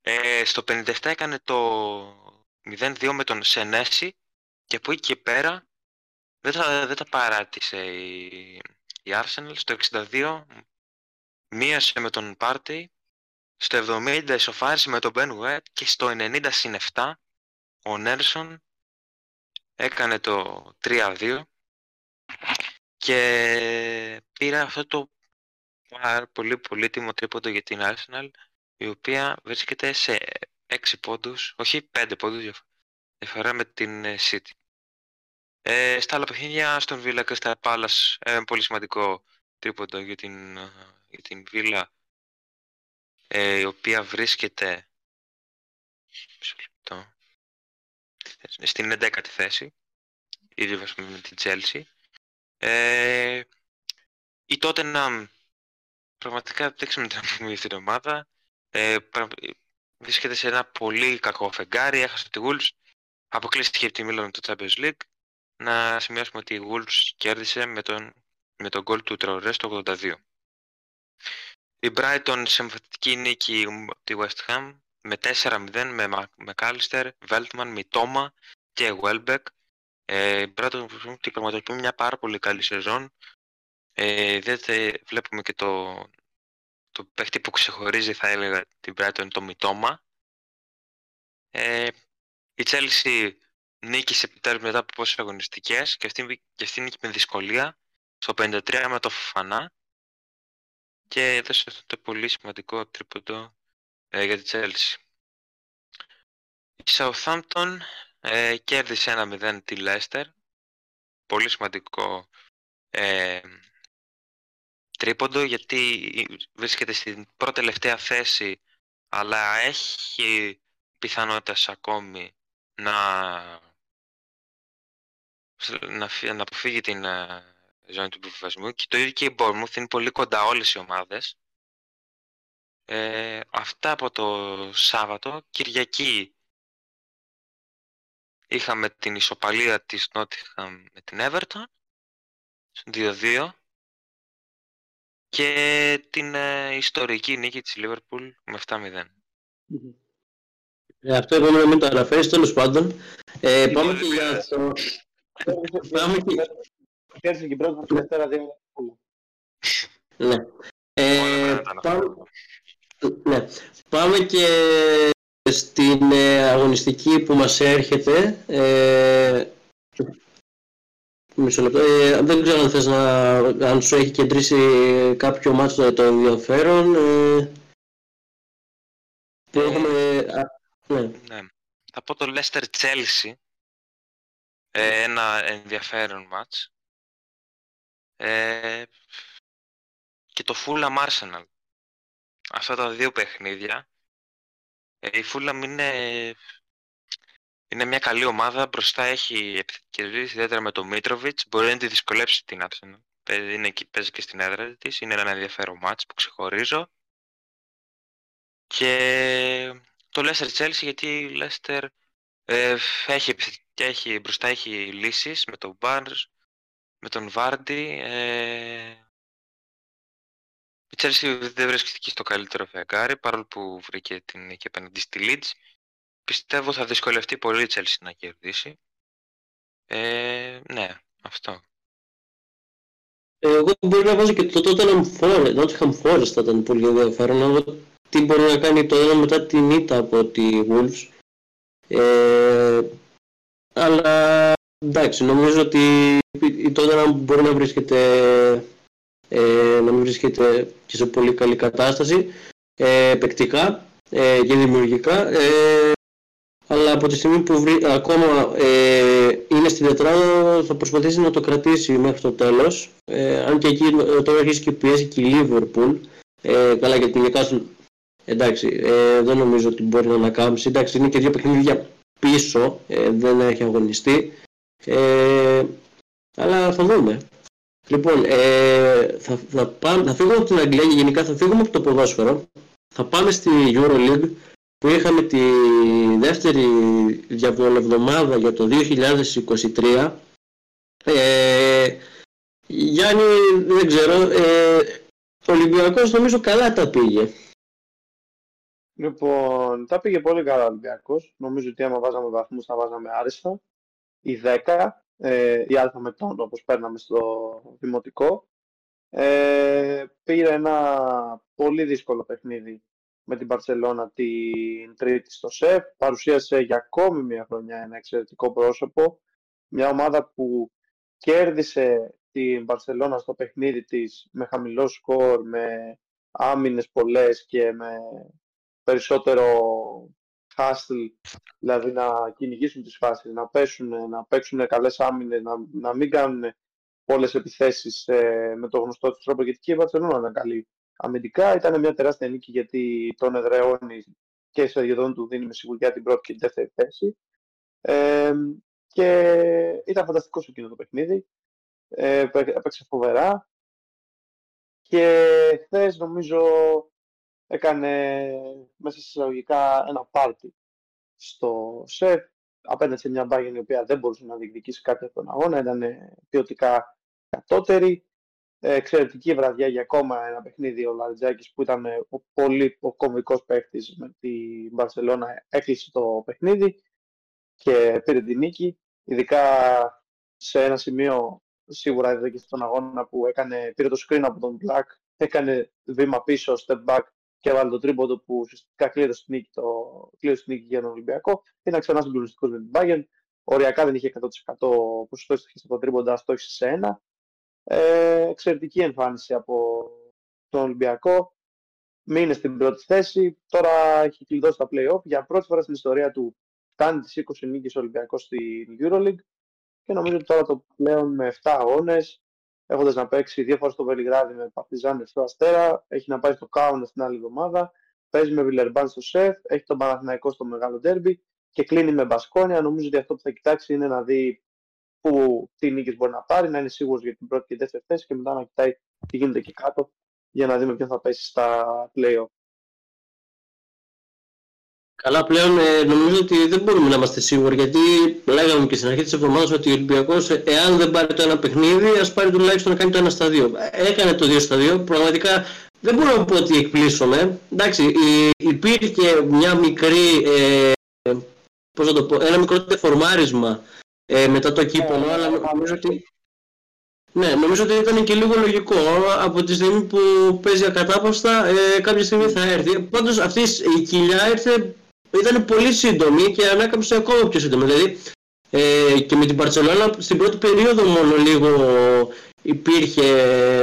Ε, στο 57 έκανε το 0-2 με τον Σενέση και από εκεί και πέρα δεν τα, δεν τα παράτησε η, η Arsenal. Στο 62 μίασε με τον Partey στο 70 ισοφάρισε με τον Ben Webb και στο 90 συν 7 ο Νέρσον έκανε το 3-2 και πήρα αυτό το πολύ πολύτιμο τρίποντο για την Arsenal η οποία βρίσκεται σε 6 πόντους, όχι 5 πόντους διαφορά με την ε, City. Ε, στα άλλα παιχνίδια, στον Villa και στα Palace, ε, πολύ σημαντικό τρίποντο για την, ε, για την Villa ε, η οποία βρίσκεται λεπτό, στην 11η θέση, ήδη με την Chelsea. Ε, η τότε να πραγματικά δεν ξέρω τι να πούμε για αυτήν την ομάδα. Ε, βρίσκεται σε ένα πολύ κακό φεγγάρι, έχασε τη Wolves, αποκλείστηκε από τη Μίλαν το Champions League. Να σημειώσουμε ότι η Wolves κέρδισε με τον, με τον γκολ του Τραωρέ στο 82. Η Brighton σε εμφαντική νίκη τη West Ham με 4-0 με McAllister, Veltman, Μιτόμα και Welbeck. Ε, η Brighton πραγματοποιεί μια πάρα πολύ καλή σεζόν. Ε, δεν βλέπουμε και το, το παίχτη που ξεχωρίζει θα έλεγα την Brighton το Μιτόμα. Ε, η Chelsea νίκησε επιτέλους μετά από πόσες αγωνιστικές και αυτή, και αυτή νίκη με δυσκολία στο 53 με το Φανά και έδωσε αυτό το πολύ σημαντικό τρίποντο ε, για τη Chelsea. Η Southampton ε, κέρδισε 1-0 τη Leicester. Πολύ σημαντικό ε, τρίποντο γιατί βρίσκεται στην πρώτη τελευταία θέση αλλά έχει πιθανότητες ακόμη να, να, να αποφύγει την ε, ζώνη του επιβιβασμού και το ίδιο και η Bournemouth είναι πολύ κοντά όλες οι ομάδες. Ε, αυτά από το Σάββατο. Κυριακή είχαμε την ισοπαλία της Nottingham με την Everton 2-2 και την ε, ιστορική νίκη της Liverpool με 7-0. Ε, αυτό είπαμε να μην το αναφέρεις, τέλος πάντων. Ε, πάμε και για το... πάμε και... Πέρσι και πρώτα τη Δευτέρα δύο. Ναι. Ε, πάμε... ναι. Πάμε και στην ε, αγωνιστική που μας έρχεται. Ε, μισό λεπτό. Ε, δεν ξέρω αν θες να... αν σου έχει κεντρήσει κάποιο μάτσο το ενδιαφέρον. Ε, που έχουμε... ναι. ναι. Θα πω το Leicester Chelsea. Ε, ένα ενδιαφέρον μάτς. Ε, και το Fulham Arsenal. Αυτά τα δύο παιχνίδια. Ε, η Fulham είναι, είναι μια καλή ομάδα. Μπροστά έχει κερδίσει ιδιαίτερα με το Mitrovic. Μπορεί να τη δυσκολέψει την Arsenal. Είναι, παίζει και στην έδρα της. Είναι ένα ενδιαφέρον μάτς που ξεχωρίζω. Και το Leicester Chelsea γιατί η Leicester ε, έχει, έχει, μπροστά έχει λύσεις με τον Barnes, με τον Βάρντι. Ε... Η Chelsea δεν βρίσκεται στο καλύτερο φεγγάρι, παρόλο που βρήκε την νίκη απέναντι στη Leeds. Πιστεύω θα δυσκολευτεί πολύ η Chelsea να κερδίσει. Ε, ναι, αυτό. Εγώ μπορεί να βάζω και το Tottenham Forest, Nottingham Forest θα ήταν πολύ ενδιαφέρον να δω τι μπορεί να κάνει το ένα μετά την ήττα από τη Wolves. Ε, αλλά εντάξει, νομίζω ότι η Tottenham μπορεί να βρίσκεται ε, να μην βρίσκεται και σε πολύ καλή κατάσταση ε, παικτικά ε, και δημιουργικά ε, αλλά από τη στιγμή που βρει, ακόμα ε, είναι στην τετράδα θα προσπαθήσει να το κρατήσει μέχρι το τέλος. Ε, αν και εκεί ε, τώρα αρχίσει και πιέσει και η Liverpool. Ε, καλά για την Newcastle εντάξει ε, δεν νομίζω ότι μπορεί να ανακάμψει. Εντάξει είναι και δύο παιχνίδια πίσω ε, δεν έχει αγωνιστεί ε, αλλά θα δούμε Λοιπόν, ε, θα, θα, πάμε, θα φύγουμε από την Αγγλία και γενικά θα φύγουμε από το ποδόσφαιρο. Θα πάμε στη EuroLeague που είχαμε τη δεύτερη διαβολευδομάδα για το 2023. Ε, Γιάννη, δεν ξέρω, ε, ο Ολυμπιακός νομίζω καλά τα πήγε. Λοιπόν, τα πήγε πολύ καλά ο Ολυμπιακός. Νομίζω ότι άμα βάζαμε βαθμούς θα βάζαμε άριστα. Η 10 ε, η Α με τον όπως παίρναμε στο δημοτικό. Ε, πήρε ένα πολύ δύσκολο παιχνίδι με την Παρσελώνα την τρίτη στο ΣΕΦ. Παρουσίασε για ακόμη μια χρονιά ένα εξαιρετικό πρόσωπο. Μια ομάδα που κέρδισε την Παρσελώνα στο παιχνίδι της με χαμηλό σκορ, με άμυνες πολλές και με περισσότερο hustle, δηλαδή να κυνηγήσουν τις φάσεις, να, πέσουν, να παίξουν καλές άμυνες, να, να μην κάνουν πολλές επιθέσεις ε, με το γνωστό τους τρόπο, γιατί και η Βαρσελόνα ήταν καλή. Αμυντικά ήταν μια τεράστια νίκη γιατί τον εδραιώνει και σε γεδόν του δίνει με σιγουριά την πρώτη και την δεύτερη θέση. Ε, και ήταν φανταστικός σε εκείνο το παιχνίδι. Ε, έπαιξε φοβερά. Και χθες νομίζω έκανε μέσα σε εισαγωγικά ένα πάρτι στο ΣΕΦ απέναντι σε μια μπάγεν η οποία δεν μπορούσε να διεκδικήσει κάτι από τον αγώνα, ήταν ποιοτικά κατώτερη. Ε, εξαιρετική βραδιά για ακόμα ένα παιχνίδι ο Λαριτζάκης που ήταν ο πολύ ο κομβικός παίχτης με την Μπαρσελόνα έκλεισε το παιχνίδι και πήρε την νίκη ειδικά σε ένα σημείο σίγουρα είδε και στον αγώνα που έκανε, πήρε το screen από τον Black έκανε βήμα πίσω, step back και έβαλε το τρίποντο που ουσιαστικά κλείδωσε την νίκη, το, κλείδωσε την νίκη για τον Ολυμπιακό. Ήταν ξανά συγκλονιστικό με την Bayern. Οριακά δεν είχε 100% ποσοστό στοιχεία από το τρίποντα, το έχεις σε ένα. Ε, εξαιρετική εμφάνιση από τον Ολυμπιακό. Μείνε στην πρώτη θέση. Τώρα έχει κλειδώσει τα play-off. Για πρώτη φορά στην ιστορία του φτάνει τις 20 νίκες ο Ολυμπιακός στην EuroLeague και νομίζω ότι τώρα το πλέον με 7 αγώνες έχοντας να παίξει δύο φορές στο Βελιγράδι με Παρτιζάν στο Αστέρα, έχει να πάει στο Κάουνα στην άλλη εβδομάδα, παίζει με Βιλερμπάν στο ΣΕΦ, έχει τον Παναθηναϊκό στο Μεγάλο Ντέρμπι και κλείνει με Μπασκόνια. Νομίζω ότι αυτό που θα κοιτάξει είναι να δει που, τι νίκες μπορεί να πάρει, να είναι σίγουρος για την πρώτη και δεύτερη θέση και μετά να κοιτάει τι γίνεται εκεί κάτω για να δούμε ποιον θα πέσει στα play Καλά, πλέον ε, νομίζω ότι δεν μπορούμε να είμαστε σίγουροι γιατί λέγαμε και στην αρχή της εβδομάδας ότι ο Ολυμπιακός, ε, εάν δεν πάρει το ένα παιχνίδι, ας πάρει τουλάχιστον να κάνει το ένα στα δύο. Έκανε το δύο στα δύο. Πραγματικά δεν μπορώ να πω ότι εκπλήσωμε. Εντάξει, υπήρχε μια μικρή. Ε, πώς να το πω, ένα μικρό τεφορμάρισμα ε, μετά το κύπελο, ε, αλλά νομίζω ότι ναι, νομίζω ότι ήταν και λίγο λογικό. Από τη στιγμή που παίζει ακατάπαυστα, ε, κάποια στιγμή θα έρθει. Πάντως αυτή η κοιλιά ήρθε, ήταν πολύ σύντομη και ανάκαμψε ακόμα πιο σύντομη. Δηλαδή ε, και με την Παρσελόνα στην πρώτη περίοδο μόνο λίγο υπήρχε,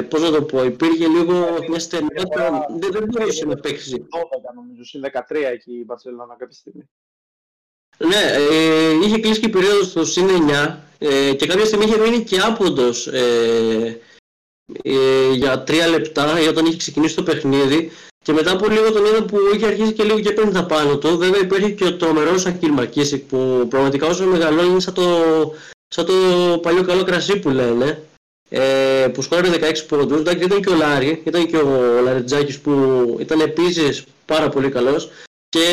πώς να το πω, υπήρχε λίγο μια στενότητα, δεν, δεν μπορούσε να παίξει. 12 νομίζω, στην 13 εκεί η Παρσελόνα κάποια στιγμή. Ναι, ε, είχε κλείσει και η περίοδος στο ΣΥΝ 9 ε, και κάποια στιγμή είχε μείνει και άποντος ε, ε, για τρία λεπτά όταν είχε ξεκινήσει το παιχνίδι και μετά από λίγο τον είδα που είχε αρχίσει και λίγο και παίρνει τα πάνω του. Βέβαια υπήρχε και ο τρομερός Ακίλ Μακίσικ που πραγματικά όσο μεγαλώνει σαν το, σαν το παλιό καλό κρασί που λένε ε, που σκόρε 16 πόντους. Εντάξει ήταν και ο Λάρη, ήταν και ο Λαριτζάκης που ήταν επίσης πάρα πολύ καλός και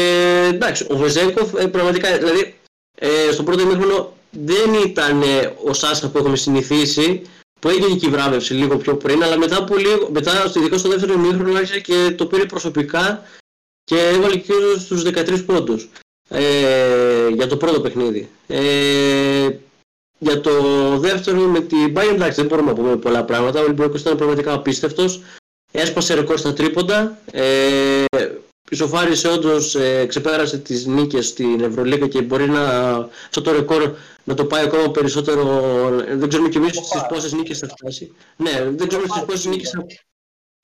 εντάξει ο Βεζέγκοφ ε, πραγματικά δηλαδή ε, στο πρώτο ημίχρονο δεν ήταν ε, ο Σάσα που έχουμε συνηθίσει που έγινε και η βράβευση λίγο πιο πριν, αλλά μετά, από λίγο, μετά ειδικά στο δεύτερο ημίχρονο άρχισε και το πήρε προσωπικά και έβαλε και στους 13 πόντους ε, για το πρώτο παιχνίδι. Ε, για το δεύτερο με την Bayern εντάξει δεν μπορούμε να πούμε πολλά πράγματα, ο Ολυμπιακός ήταν πραγματικά απίστευτος, έσπασε ρεκόρ στα τρίποντα, ε, ισοφάρισε όντως, ε, ξεπέρασε τις νίκες στην Ευρωλίγα και μπορεί να, αυτό το ρεκόρ να το πάει ακόμα περισσότερο. Δεν ξέρουμε κι εμείς στις πόσες νίκες θα φτάσει. Ναι, δεν ξέρουμε στις πόσες νίκες θα...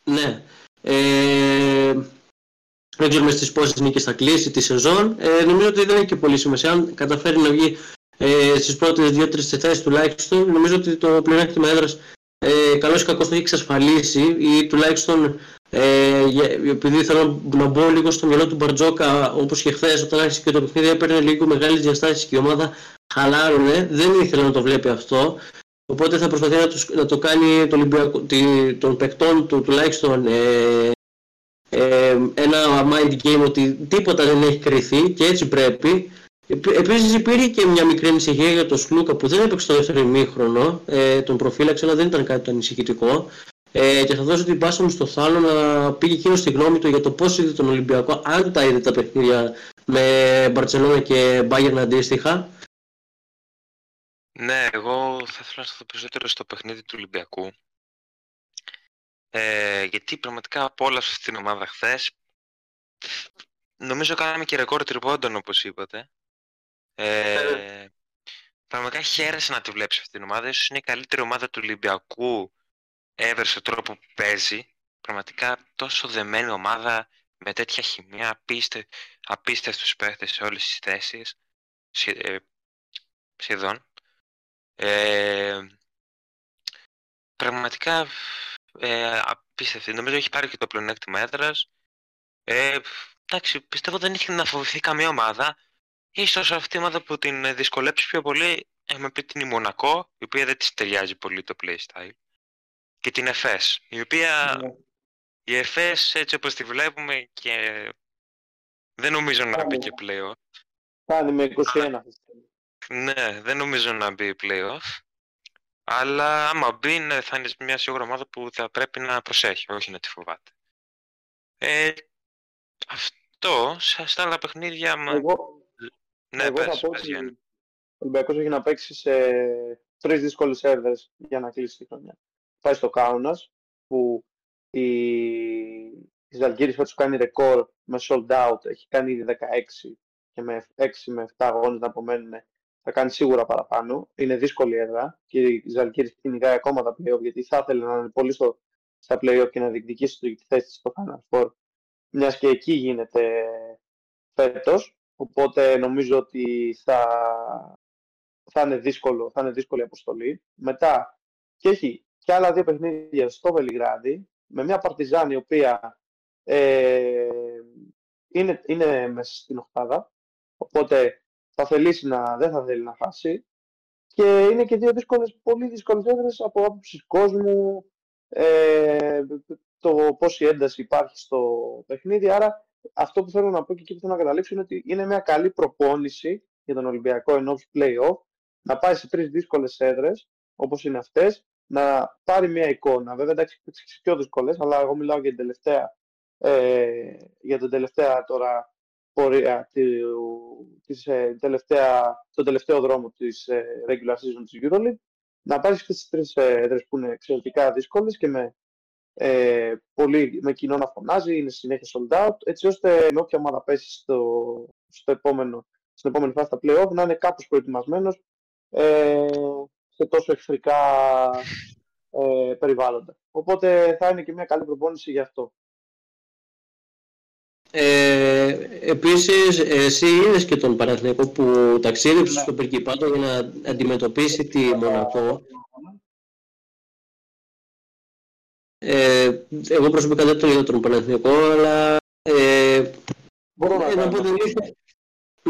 Ναι. Ε, δεν ξέρουμε στις πόσες νίκες θα κλείσει τη σεζόν. Ε, νομίζω ότι δεν έχει και πολύ σημασία. Αν καταφέρει να βγει ε, στις πρώτες 2-3 θέσεις τουλάχιστον, νομίζω ότι το πλεονέκτημα έδρας ε, καλώς ή κακώς το έχει εξασφαλίσει ή τουλάχιστον ε, επειδή θέλω να μπω λίγο στο μυαλό του Μπαρτζόκα όπως και χθες όταν άρχισε και το παιχνίδι έπαιρνε λίγο μεγάλες διαστάσεις και η ομάδα χαλάρουνε, δεν ήθελε να το βλέπει αυτό. Οπότε θα προσπαθεί να, τους, να το κάνει τον, τον παικτών του τουλάχιστον ε, ε, ένα mind game ότι τίποτα δεν έχει κρυθεί και έτσι πρέπει. Επίσης υπήρχε και μια μικρή ανησυχία για τον Σλούκα που δεν έπαιξε το δεύτερο ημίχρονο, ε, τον προφύλαξε αλλά δεν ήταν κάτι το ανησυχητικό. Ε, και θα δώσω την πάσα μου στο Θάλο να πήγε εκείνο στη γνώμη του για το πώς είδε τον Ολυμπιακό, αν τα είδε τα παιχνίδια με Μπαρτσελόνα και Μπάγερν αντίστοιχα. Ναι, εγώ θα ήθελα να σταθώ περισσότερο στο παιχνίδι του Ολυμπιακού. Ε, γιατί πραγματικά από όλα αυτή την ομάδα χθες. Νομίζω κάναμε και ρεκόρ τριπώντων όπως είπατε. Ε, πραγματικά χαίρεσε να τη βλέψει αυτή την ομάδα. Ίσως είναι η καλύτερη ομάδα του Ολυμπιακού ever σε τρόπο που παίζει. Πραγματικά τόσο δεμένη ομάδα με τέτοια χημεία, απίστε, απίστευτους παίχτες σε όλες τις θέσεις. Ε, σχεδόν. Ε, πραγματικά ε, απίστευτη. Νομίζω έχει πάρει και το πλεονέκτημα έδρας. Ε, εντάξει, πιστεύω δεν είχε να φοβηθεί καμία ομάδα. Ίσως αυτή η ομάδα που την δυσκολέψεις πιο πολύ έχουμε πει την η Μονακό, η οποία δεν της ταιριάζει πολύ το playstyle. Και την ΕΦΕΣ, η οποία ναι. η ΕΦΕΣ έτσι όπως τη βλέπουμε και δεν νομίζω να μπει και πλέον. Κάνει με 21 ναι, δεν νομίζω να μπει playoff. Αλλά άμα μπει, ναι, θα είναι μια σίγουρα ομάδα που θα πρέπει να προσέχει, όχι να τη φοβάται. Ε, αυτό, στα άλλα παιχνίδια... Εγώ, ναι, εγώ πες, θα πες, Ο Ολυμπιακός έχει να παίξει σε τρεις δύσκολες έδρες για να κλείσει τη χρονιά. Πάει στο Κάουνας, που η, η Ζαλγκύρης θα του κάνει ρεκόρ με sold out, έχει κάνει ήδη 16 και με 6 με 7 αγώνες να απομένουν θα κάνει σίγουρα παραπάνω. Είναι δύσκολη έδρα και η Ζαλκύρη κυνηγάει ακόμα τα playoff γιατί θα ήθελε να είναι πολύ στο, στα playoff και να διεκδικήσει τη θέση στο Final Four. Μιας και εκεί γίνεται φέτος. Οπότε νομίζω ότι θα, θα, είναι δύσκολο, θα είναι δύσκολη αποστολή. Μετά και έχει και άλλα δύο παιχνίδια στο Βελιγράδι με μια Παρτιζάνη η οποία ε, είναι, είναι μέσα στην οχτάδα. Οπότε θα θελήσει να, δεν θα θέλει να χάσει. Και είναι και δύο δύσκολες, πολύ δύσκολες έδρες από άποψης κόσμου, ε, το πόση ένταση υπάρχει στο παιχνίδι. Άρα αυτό που θέλω να πω και εκεί που θέλω να καταλήξω είναι ότι είναι μια καλή προπόνηση για τον Ολυμπιακό ενώ play-off να πάει σε τρεις δύσκολες έδρες όπως είναι αυτές, να πάρει μια εικόνα. Βέβαια εντάξει είναι πιο δύσκολες, αλλά εγώ μιλάω για την τελευταία, ε, για την τελευταία τώρα πορεία, της, ε, τελευταία, τον τελευταίο δρόμο της ε, regular season της EuroLeague, να πάρεις αυτές τις τρεις ε, έδρες που είναι εξαιρετικά δύσκολες και με, ε, πολύ, με κοινό να φωνάζει, είναι συνέχεια sold out, έτσι ώστε με όποια ομάδα πέσει στο, στο επόμενο, στην επόμενη φάση στα play-off να είναι κάπως προετοιμασμένος ε, σε τόσο εχθρικά ε, περιβάλλοντα. Οπότε θα είναι και μια καλή προπόνηση γι' αυτό. Ε, επίσης, εσύ είδες και τον Παναθηναϊκό που ταξίδεψε ναι. στο Περκυπάτο για να αντιμετωπίσει τη Μονακό. Ε, εγώ προσωπικά δεν τον είδα τον Παναθηναϊκό, αλλά ε, Μπορώ να, να πω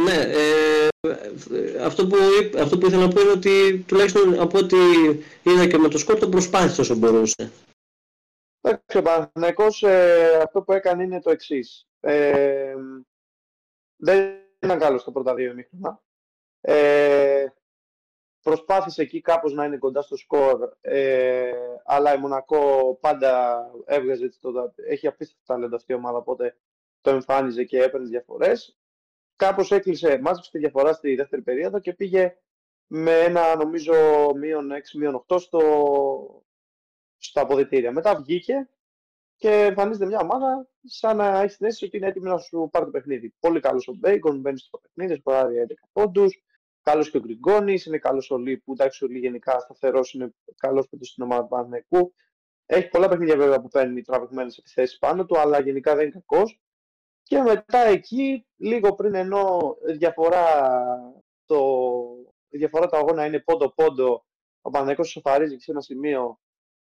Ναι, ε, αυτό, που, αυτό που ήθελα να πω είναι ότι τουλάχιστον από ό,τι είδα και με το σκόρτο προσπάθησε όσο μπορούσε. Εντάξει, ο Παναθηναϊκός ε, αυτό που έκανε είναι το εξής. Ε, δεν ήταν καλός στα πρώτα δύο ημίχρονα. Ε, προσπάθησε εκεί κάπως να είναι κοντά στο σκορ, ε, αλλά η Μονακό πάντα έβγαζε το, έχει απίστευτα ταλέντα αυτή η ομάδα, οπότε το εμφάνιζε και έπαιρνε διαφορές. Κάπως έκλεισε, μάζεψε τη διαφορά στη δεύτερη περίοδο και πήγε με ένα νομίζω μείον 6, μείον 8 στο, στα αποδητήρια. Μετά βγήκε και εμφανίζεται μια ομάδα σαν να έχει την αίσθηση ότι είναι έτοιμη να σου πάρει το παιχνίδι. Πολύ καλός ο Μπέικον, μπαίνει στο παιχνίδι, σκοράρει 11 πόντους. Καλός και ο Γκριγκόνης, είναι καλός ο Λί, που εντάξει ο Λί γενικά σταθερός είναι καλός και στην ομάδα του Παναθηναϊκού. Έχει πολλά παιχνίδια βέβαια που παίρνει τραβηγμένες επιθέσεις πάνω του, αλλά γενικά δεν είναι κακός. Και μετά εκεί, λίγο πριν ενώ διαφορά, το, η διαφορά του αγώνα είναι πόντο-πόντο, ο Παναθηναϊκός σοφαρίζει σε ένα σημείο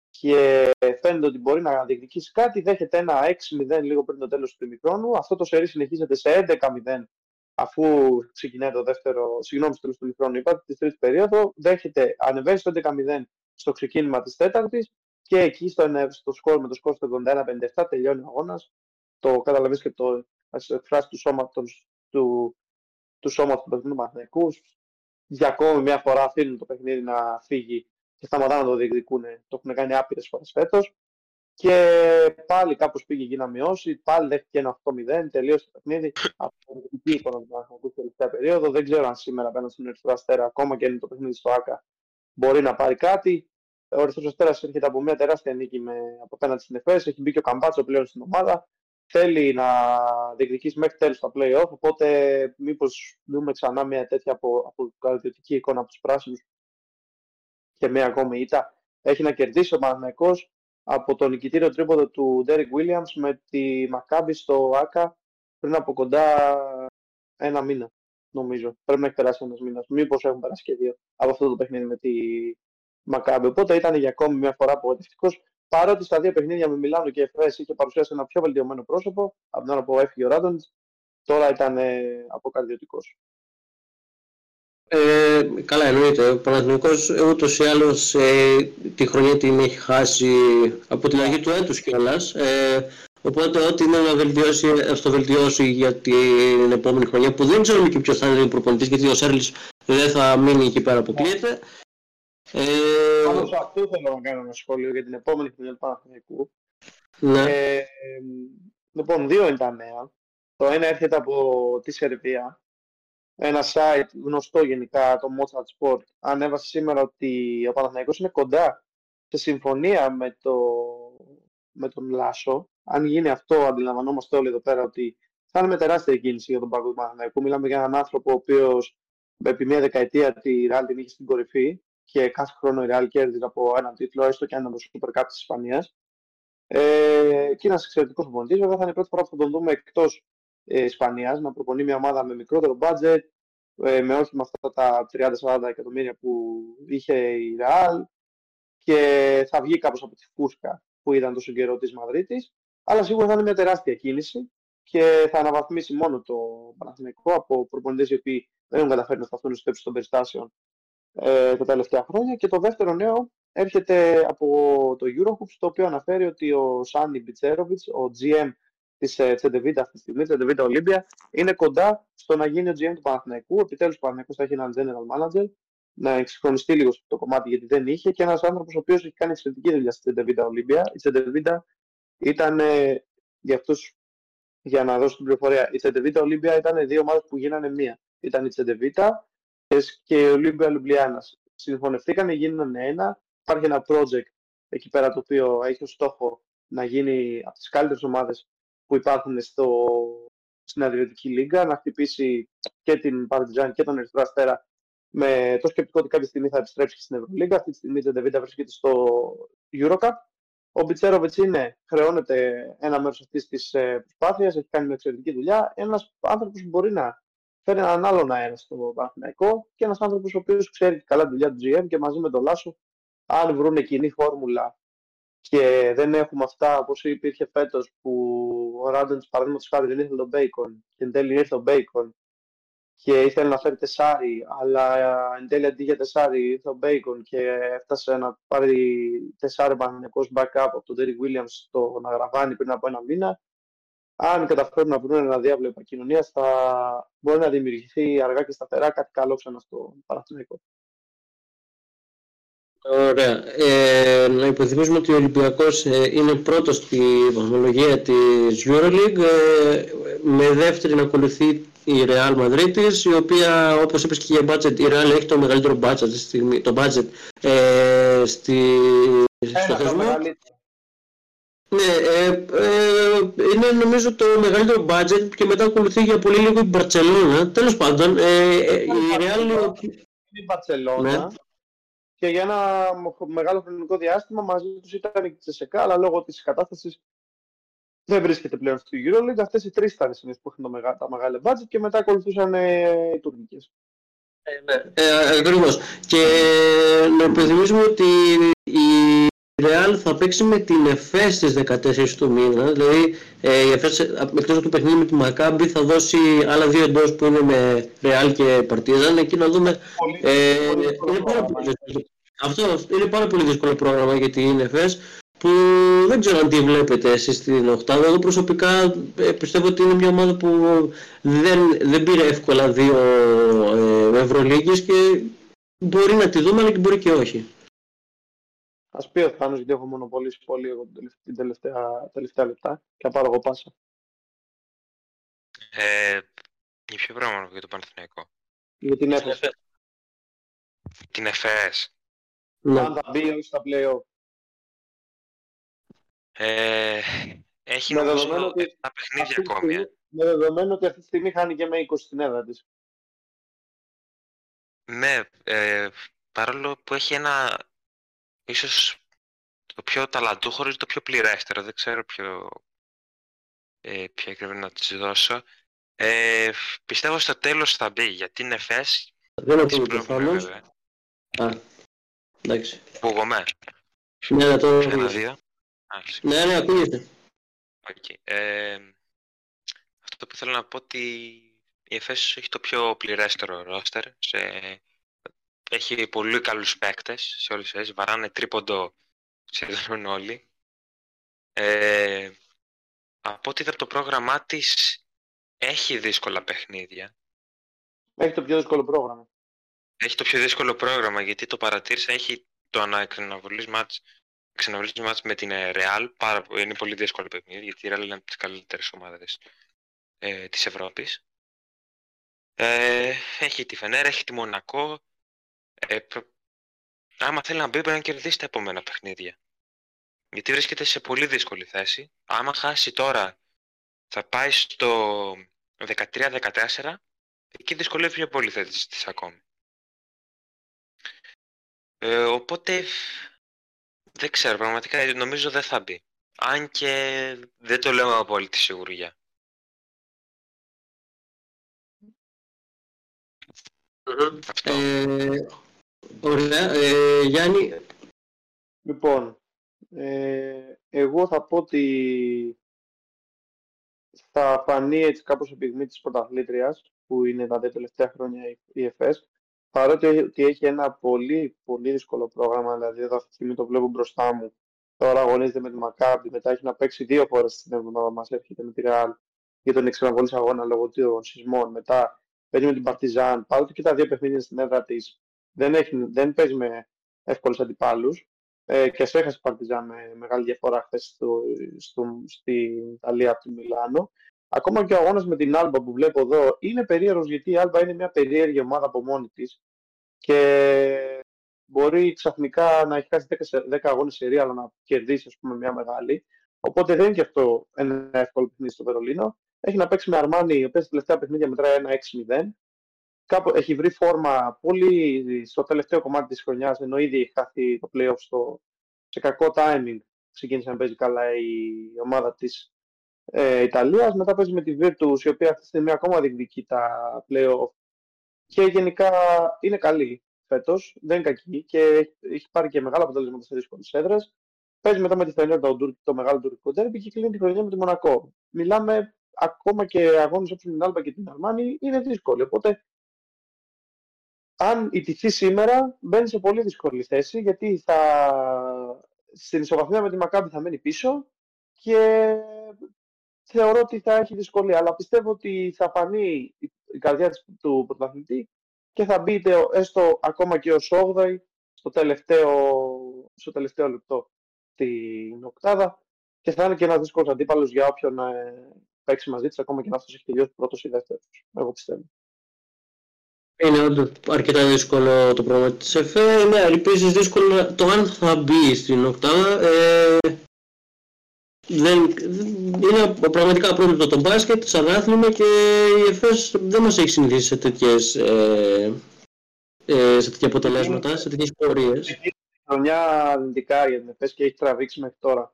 και φαίνεται ότι μπορεί να διεκδικήσει κάτι, δέχεται ένα 6-0 λίγο πριν το τέλος του ημικρόνου. Αυτό το σερί συνεχίζεται σε 11-0 αφού ξεκινάει το δεύτερο, συγγνώμη, στο τέλος του ημικρόνου, είπατε, τη τρίτη περίοδο, δέχεται, ανεβαίνεις στο 11-0 στο ξεκίνημα της τέταρτης και εκεί στο, στο σκορ με το σκορ στο 81-57 τελειώνει ο αγώνας. Το καταλαβαίνεις και το εκφράσει του σώματος του, του σώματος του παιχνίδου Μαθηνικού. Για ακόμη μια φορά αφήνουν το παιχνίδι να φύγει και σταματάνε να το διεκδικούν. Το έχουν κάνει άπειρες φορές φέτος. Και πάλι κάπως πήγε εκεί να μειώσει. Πάλι δέχτηκε ένα 8-0. Τελείωσε το παιχνίδι. Από την εικόνα του Παναγενικού τελευταία περίοδο. Δεν ξέρω αν σήμερα απέναντι στον Ερυθρό Αστέρα, ακόμα και είναι το παιχνίδι στο ΑΚΑ, μπορεί να πάρει κάτι. Ο Ερυθρός Αστέρας έρχεται από μια τεράστια νίκη με, από απέναντι στην ΕΦΕΣ. Έχει μπει και ο Καμπάτσο πλέον στην ομάδα. Θέλει να διεκδικήσει μέχρι τέλου τα playoff. Οπότε, μήπως δούμε ξανά μια τέτοια από, από εικόνα από τους πράσινους και μία ακόμη ήττα. Έχει να κερδίσει ο Παναθηναϊκός από το νικητήριο τρίποδο του Derek Williams με τη Μακάμπη στο ΆΚΑ πριν από κοντά ένα μήνα, νομίζω. Πρέπει να έχει περάσει ένας μήνας. Μήπως έχουν περάσει και δύο από αυτό το παιχνίδι με τη Μακάμπη. Οπότε ήταν για ακόμη μια φορά απογοητευτικός. Παρότι στα δύο παιχνίδια με Μιλάνο και Εφρές είχε παρουσιάσει ένα πιο βελτιωμένο πρόσωπο από την ώρα που έφυγε ο Ράντοντ, τώρα ήταν ε, αποκαρδιωτικός. Ε, καλά, εννοείται. Ο Παναθηναϊκός ούτως ή άλλως ε, τη χρονιά την έχει χάσει από την αρχή του έτους κιόλας. Ε, οπότε ό,τι είναι να βελτιώσει, ας το βελτιώσει για την επόμενη χρονιά που δεν ξέρουμε και ποιος θα είναι ο προπονητής γιατί ο Σέρλι δεν θα μείνει εκεί πέρα αποκλείεται. Ε, Πάνω σε αυτό θέλω να κάνω ένα σχόλιο για την επόμενη χρονιά του Παναθηναϊκού. Ναι. Ε, λοιπόν, δύο είναι τα νέα. Το ένα έρχεται από τη Σερβία ένα site γνωστό γενικά, το Mozart Sport, ανέβασε σήμερα ότι ο Παναθηναϊκός είναι κοντά σε συμφωνία με, το, με τον Λάσο. Αν γίνει αυτό, αντιλαμβανόμαστε όλοι εδώ πέρα ότι θα είναι με τεράστια κίνηση για τον Παγκόσμιο Παναθηναϊκό. Μιλάμε για έναν άνθρωπο ο οποίος επί μία δεκαετία τη Real την είχε στην κορυφή και κάθε χρόνο η Real κέρδιζε από έναν τίτλο, έστω και αν ήταν το Super Cup της Ισπανίας. Ε, και ένας εξαιρετικός προπονητή. Βέβαια θα είναι η πρώτη φορά που θα τον δούμε εκτός ε, Ισπανίας να προπονεί μια ομάδα με μικρότερο budget, ε, με όχι με αυτά τα 30-40 εκατομμύρια που είχε η Real και θα βγει κάπως από τη φούσκα που ήταν τόσο καιρό της Μαδρίτης αλλά σίγουρα θα είναι μια τεράστια κίνηση και θα αναβαθμίσει μόνο το Παναθηναϊκό από προπονητές οι οποίοι δεν έχουν καταφέρει να σταθούν στο ύψος των περιστάσεων ε, τα τελευταία χρόνια. Και το δεύτερο νέο έρχεται από το Eurohoops, το οποίο αναφέρει ότι ο Σάνι Μπιτσέροβιτς, ο GM της ε, Τσεντεβίτα αυτή τη στιγμή, Τσεντεβίτα Ολύμπια, είναι κοντά στο να γίνει ο GM του Παναθηναϊκού. Επιτέλους ο Παναθηναϊκός θα έχει έναν general manager, να εξυγχρονιστεί λίγο το κομμάτι γιατί δεν είχε και ένας άνθρωπος ο οποίος έχει κάνει εξαιρετική δουλειά στη Τσεντεβίτα Ολύμπια. Η Τσεντεβίτα ήταν ε, για αυτούς, για να δώσω την πληροφορία, η Τσεντεβίτα Ολύμπια ήταν δύο ομάδες που γίνανε μία. Ήταν η Τσεντεβίτα και η Ολύμπια Λουμπλιάνας. Συμφωνηθήκανε, γίνανε ένα. Υπάρχει ένα project εκεί πέρα το οποίο έχει ως στόχο να γίνει από τις καλύτερες ομάδες που υπάρχουν στο, στην Αδριατική Λίγκα, να χτυπήσει και την Παρτιζάν και τον Ερυθρό Αστέρα με το σκεπτικό ότι κάποια στιγμή θα επιστρέψει στην Ευρωλίγκα. Αυτή τη στιγμή η Τζεντεβίτα βρίσκεται στο Eurocup. Ο Μπιτσέροβιτς είναι, χρεώνεται ένα μέρος αυτής της ε, προσπάθειας, έχει κάνει μια εξαιρετική δουλειά. Ένας άνθρωπος που μπορεί να φέρει έναν άλλον αέρα στο Παναθηναϊκό και ένας άνθρωπος ο οποίος ξέρει καλά τη δουλειά του GM και μαζί με τον Λάσο, αν βρουν κοινή φόρμουλα και δεν έχουμε αυτά όπως υπήρχε φέτος που ο Ράντεν παραδείγματο χάρη δεν ήθελε τον Μπέικον και εν τέλει ήρθε ο Μπέικον και ήθελε να φέρει τεσάρι, αλλά εν τέλει αντί για τεσάρι ήρθε ο Μπέικον και έφτασε να πάρει τεσάρι πανεπιστημιακό backup από τον Τέρι Williams στο να γραβάνει πριν από ένα μήνα. Αν καταφέρουν να βρουν ένα διάβλο επικοινωνίας, θα μπορεί να δημιουργηθεί αργά και σταθερά κάτι καλό ξανά στο Παναθηναϊκό. Ωραία. Ε, να υποθυμίσουμε ότι ο Ολυμπιακός ε, είναι πρώτος στη βαθμολογία της EuroLeague ε, με δεύτερη να ακολουθεί η Real Madrid η οποία όπως είπες και για budget η Real έχει το μεγαλύτερο budget στιγμή, το budget ε, στη, στο θεσμό. Ναι, ε, ε, είναι νομίζω το μεγαλύτερο budget και μετά ακολουθεί για πολύ λίγο η Μπαρτσελώνα. Τέλος πάντων, ε, η Real... Η Μπαρτσελώνα ναι και για ένα μεγάλο χρονικό διάστημα μαζί τους ήταν η Τσεσεκά, αλλά λόγω της κατάστασης δεν βρίσκεται πλέον στη EuroLeague. Αυτές οι τρεις ήταν οι που είχαν τα μεγάλα budget και μετά ακολουθούσαν ε, οι τουρκικέ. Ε, ναι, ε, Ακριβώς. Και να υπενθυμίσουμε ότι η Real θα παίξει με την ΕΦΕΣ στις 14 του μήνα. Δηλαδή ε, η ΕΦΕΣ εκτός από το παιχνίδι με τη Μακάμπη θα δώσει άλλα δύο εντός που είναι με Real και Παρτίζαν. Εκεί να δούμε... ε, είναι πάρα πολύ αυτό είναι πάρα πολύ δύσκολο πρόγραμμα για την ΕΦΕΣ που δεν ξέρω αν τι βλέπετε εσείς στην Οχτάδα. Εγώ προσωπικά ε, πιστεύω ότι είναι μια ομάδα που δεν, δεν πήρε εύκολα δύο ε, Ευρωλίγκες και μπορεί να τη δούμε αλλά και μπορεί και όχι. Α πει ο Θάνος γιατί έχω μονοπολίσει πολύ εγώ την τελευταία, τελευταία λεπτά και θα πάρω εγώ πάσα. Ε, για ποιο πράγμα για το Παναθηναϊκό; Για την ΕΦΕΣ. Την ΕΦΕΣ. Ναι. Αν θα μπει όχι στα play Ε, έχει με νομίζω ότι τα παιχνίδια ακόμη. Ε. Με δεδομένο ότι αυτή τη στιγμή χάνει και με 20 στην έδρα της. Ναι, ε, παρόλο που έχει ένα ίσως το πιο ταλαντούχο ή το πιο πληρέστερο, δεν ξέρω ποιο, ε, ποιο ακριβώς να της δώσω. Ε, πιστεύω στο τέλος θα μπει, γιατί είναι φες. Δεν ακούμε το Θάνος. Α, εντάξει. Ακούγομαι. Ναι, ναι, το Ένα, δύο. Ναι, ναι, ακούγεται. Okay. Ε, αυτό που θέλω να πω ότι η ΕΦΕΣ έχει το πιο πληρέστερο ρόστερ. Σε... Έχει πολύ καλούς παίκτες σε όλες τις Βαράνε τρίποντο σχεδόν όλοι. Ε, από ό,τι είδα το πρόγραμμά της έχει δύσκολα παιχνίδια. Έχει το πιο δύσκολο πρόγραμμα. Έχει το πιο δύσκολο πρόγραμμα γιατί το παρατήρησα. Έχει το αναξεναβολής μάτς, μάτς με την Real. Πάρα, είναι πολύ δύσκολο παιχνίδι γιατί η Real είναι από τις καλύτερες ομάδες ε, της Ευρώπης. Ε, έχει τη Φενέρα, έχει τη Μονακό. Ε, άμα θέλει να μπει πρέπει να κερδίσει τα επόμενα παιχνίδια. Γιατί βρίσκεται σε πολύ δύσκολη θέση. Άμα χάσει τώρα θα πάει στο 13-14 εκεί δυσκολεύει πιο πολύ θέση της ακόμη. Ε, οπότε δεν ξέρω, πραγματικά νομίζω δεν θα μπει. Αν και δεν το λέω με απόλυτη σιγουριά. Ε, ωραία. Ε, Γιάννη. Λοιπόν, ε, εγώ θα πω ότι θα φανεί έτσι κάπως η πυγμή της πρωταθλήτριας που είναι τα δύο τελευταία χρόνια η ΕΦΕΣ παρότι έχει ένα πολύ, πολύ δύσκολο πρόγραμμα, δηλαδή εδώ αυτή τη στιγμή το βλέπω μπροστά μου, τώρα αγωνίζεται με τη Μακάμπη, μετά έχει να παίξει δύο φορές την εβδομάδα μας, έρχεται με τη Ρεάλ για τον εξαναβολή αγώνα λόγω των σεισμών. Μετά παίζει με την Παρτιζάν, παρότι και τα δύο παιχνίδια στην έδρα της δεν, δεν παίζει με εύκολους αντιπάλους. Ε, και σε έχασε η Παρτιζάν με μεγάλη διαφορά χθες στην Ιταλία από τη Μιλάνο. Ακόμα και ο αγώνας με την Άλμπα που βλέπω εδώ είναι περίεργος γιατί η Άλμπα είναι μια περίεργη ομάδα από μόνη της και μπορεί ξαφνικά να έχει χάσει 10, 10 αγώνες σε αλλά να κερδίσει ας πούμε, μια μεγάλη. Οπότε δεν είναι και αυτό ένα εύκολο παιχνίδι στο Βερολίνο. Έχει να παίξει με Αρμάνι, η οποία στα τελευταία παιχνίδια μετράει ένα 6-0. Κάπου έχει βρει φόρμα πολύ στο τελευταίο κομμάτι της χρονιάς, ενώ ήδη έχει χάθει το playoff στο, σε κακό timing. Ξεκίνησε να παίζει καλά η ομάδα της ε, Ιταλίας. Μετά παίζει με τη Virtus, η οποία αυτή τη στιγμή ακόμα διεκδικεί τα playoff και γενικά είναι καλή φέτος, δεν είναι κακή και έχει πάρει και μεγάλα αποτελέσματα σε δύσκολε έδρες. Παίζει μετά με τη Φενέρ το, το μεγάλο τουρκικό τέρμπι και κλείνει τη χρονιά με τη Μονακό. Μιλάμε ακόμα και αγώνες όπως την Άλμπα και την Αρμάνη είναι δύσκολοι. Οπότε, αν ιτηθεί σήμερα, μπαίνει σε πολύ δύσκολη θέση γιατί θα... στην ισοβαθμία με τη Μακάμπη θα μένει πίσω και θεωρώ ότι θα έχει δυσκολία. Αλλά πιστεύω ότι θα φανεί η καρδιά του πρωταθλητή και θα μπει έστω ακόμα και ως 8 στο τελευταίο, στο τελευταίο λεπτό την οκτάδα και θα είναι και ένας δύσκολος αντίπαλος για όποιον ε, παίξει μαζί της, ακόμα και αν αυτός έχει τελειώσει πρώτος ή δεύτερος. Εγώ πιστεύω. Είναι όντως αρκετά δύσκολο το πρόγραμμα της ΕΦΕ. Είναι επίση δύσκολο το αν θα μπει στην οκτάδα. Ε, δεν, είναι πραγματικά πρόβλημα το μπάσκετ σαν άθλημα και η ΕΦΕΣ δεν μας έχει συνηθίσει σε τέτοιες ε, ε, σε τέτοια αποτελέσματα, σε τέτοιες πορείες. Έχει χρονιά αρνητικά για την ΕΦΕΣ και έχει τραβήξει μέχρι τώρα.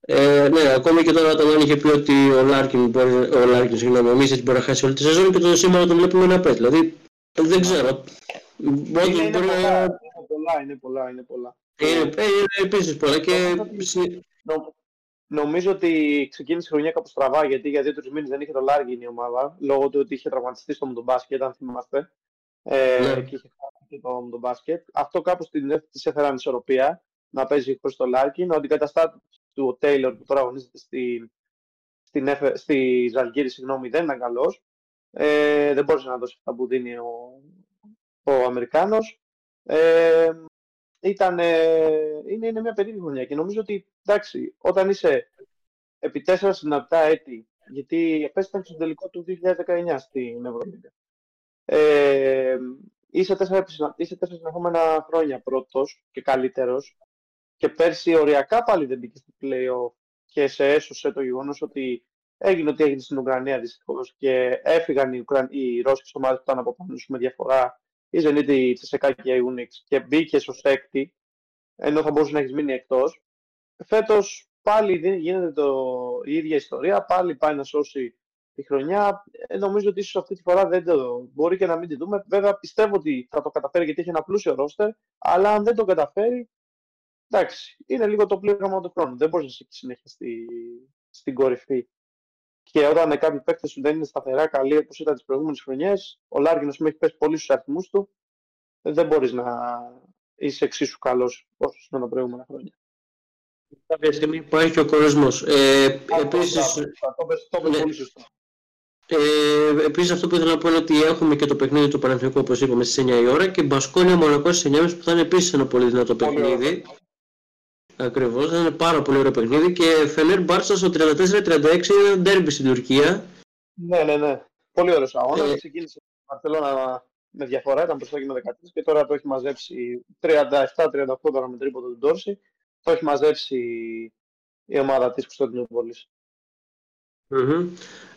Ε, ναι, ακόμη και τώρα όταν είχε πει ότι ο Λάρκιν μπορεί, ο Λάρκιν, συγγνώμη, ο Μίσετς μπορεί να χάσει όλη τη σεζόν και το σήμερα το βλέπουμε να πέτει. Δηλαδή, δεν ξέρω. Είναι, είναι, είναι, πολλά, είναι πολλά, είναι πολλά, είναι πολλά. Είναι, είναι επίσης πολλά και Νομίζω ότι ξεκίνησε η χρονιά κάπου στραβά γιατί για δύο-τρεις μήνες δεν είχε το Λάργιν η ομάδα λόγω του ότι είχε τραυματιστεί στο τον μπάσκετ, αν θυμάστε. Ε, ναι. Και είχε χάσει το τον μπάσκετ. Αυτό κάπως της έφερε ανισορροπία να παίζει χωρίς το Λάρκιν. Ο αντικαταστάτη του ο Τέιλορ που τώρα αγωνίζεται στη, στην, στη Ζαλγκύρη, συγγνώμη, δεν ήταν καλός. Ε, δεν μπόρεσε να δώσει αυτά που δίνει ο, ο Αμερικάνος. Ε, ήταν, είναι, είναι μια περίεργη χρονιά και νομίζω ότι εντάξει, όταν είσαι επί τέσσερα συναπτά έτη, γιατί επέστρεψες στο τελικό του 2019 στην Ευρωλίγκα. Ε, είσαι τέσσερα, είσαι τέσσερα συνεχόμενα χρόνια πρώτος και καλύτερος και πέρσι οριακά πάλι δεν μπήκες στο playoff και σε έσωσε το γεγονός ότι έγινε ό,τι έγινε στην Ουκρανία δυστυχώς και έφυγαν οι, Ουκραν... οι Ρώσικε ομάδε που ήταν από πάνω με διαφορά η Zenit, η Τσεσεκά και η Unix και μπήκε ω έκτη, ενώ θα μπορούσε να έχεις μείνει εκτός. Φέτος πάλι γίνεται το, η ίδια ιστορία, πάλι πάει να σώσει τη χρονιά. Ε, νομίζω ότι ίσως αυτή τη φορά δεν το μπορεί και να μην τη δούμε. Βέβαια πιστεύω ότι θα το καταφέρει γιατί έχει ένα πλούσιο ρόστερ, αλλά αν δεν το καταφέρει, εντάξει, είναι λίγο το πλήρωμα του χρόνου. Δεν μπορείς να είσαι συνέχεια στη, στην κορυφή. Και όταν κάποιοι παίκτες σου δεν είναι σταθερά καλοί όπως ήταν τις προηγούμενες χρονιές, ο Λάργιν έχει πέσει πολύ στους αριθμούς του, δεν μπορείς να είσαι εξίσου καλός όσο ήταν τα προηγούμενα χρόνια. Κάποια στιγμή υπάρχει ο κορεσμός. Ε, Επίσης. Ναι. Ε, Επίσης, αυτό που ήθελα να πω είναι ότι έχουμε και το παιχνίδι του Παναθηνικού, όπως είπαμε, στις 9 η ώρα και Μπασκόνια Μονακό στι 9 που θα είναι επίσης ένα πολύ δυνατό παιχνίδι. Ακριβώς, θα είναι πάρα πολύ ωραίο παιχνίδι και Φενέρ Μπάρσα στο 34-36 είναι ντέρμπι στην Τουρκία. Ναι, ναι, ναι. Πολύ ωραίος αγώνας. Ε... Ξεκίνησε η Μαρσελόνα με διαφορά, ήταν μπροστά και με 13 και τώρα το έχει μαζέψει 37-38 τώρα με τρίποδο του Ντόρση. Το έχει μαζέψει η ομάδα της Κωνσταντινούπολης.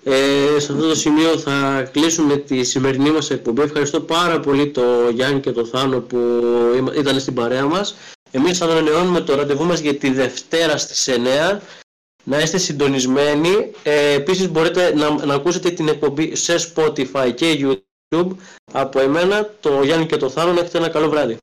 Ε, σε αυτό το σημείο θα κλείσουμε τη σημερινή μας εκπομπή. Ευχαριστώ πάρα πολύ το Γιάννη και το Θάνο που ήταν στην παρέα μας. Εμείς ανανεώνουμε το ραντεβού μας για τη Δευτέρα στις 9. Να είστε συντονισμένοι. Ε, επίσης μπορείτε να, να ακούσετε την εκπομπή σε Spotify και YouTube. Από εμένα, το Γιάννη και το Θάνο, να έχετε ένα καλό βράδυ.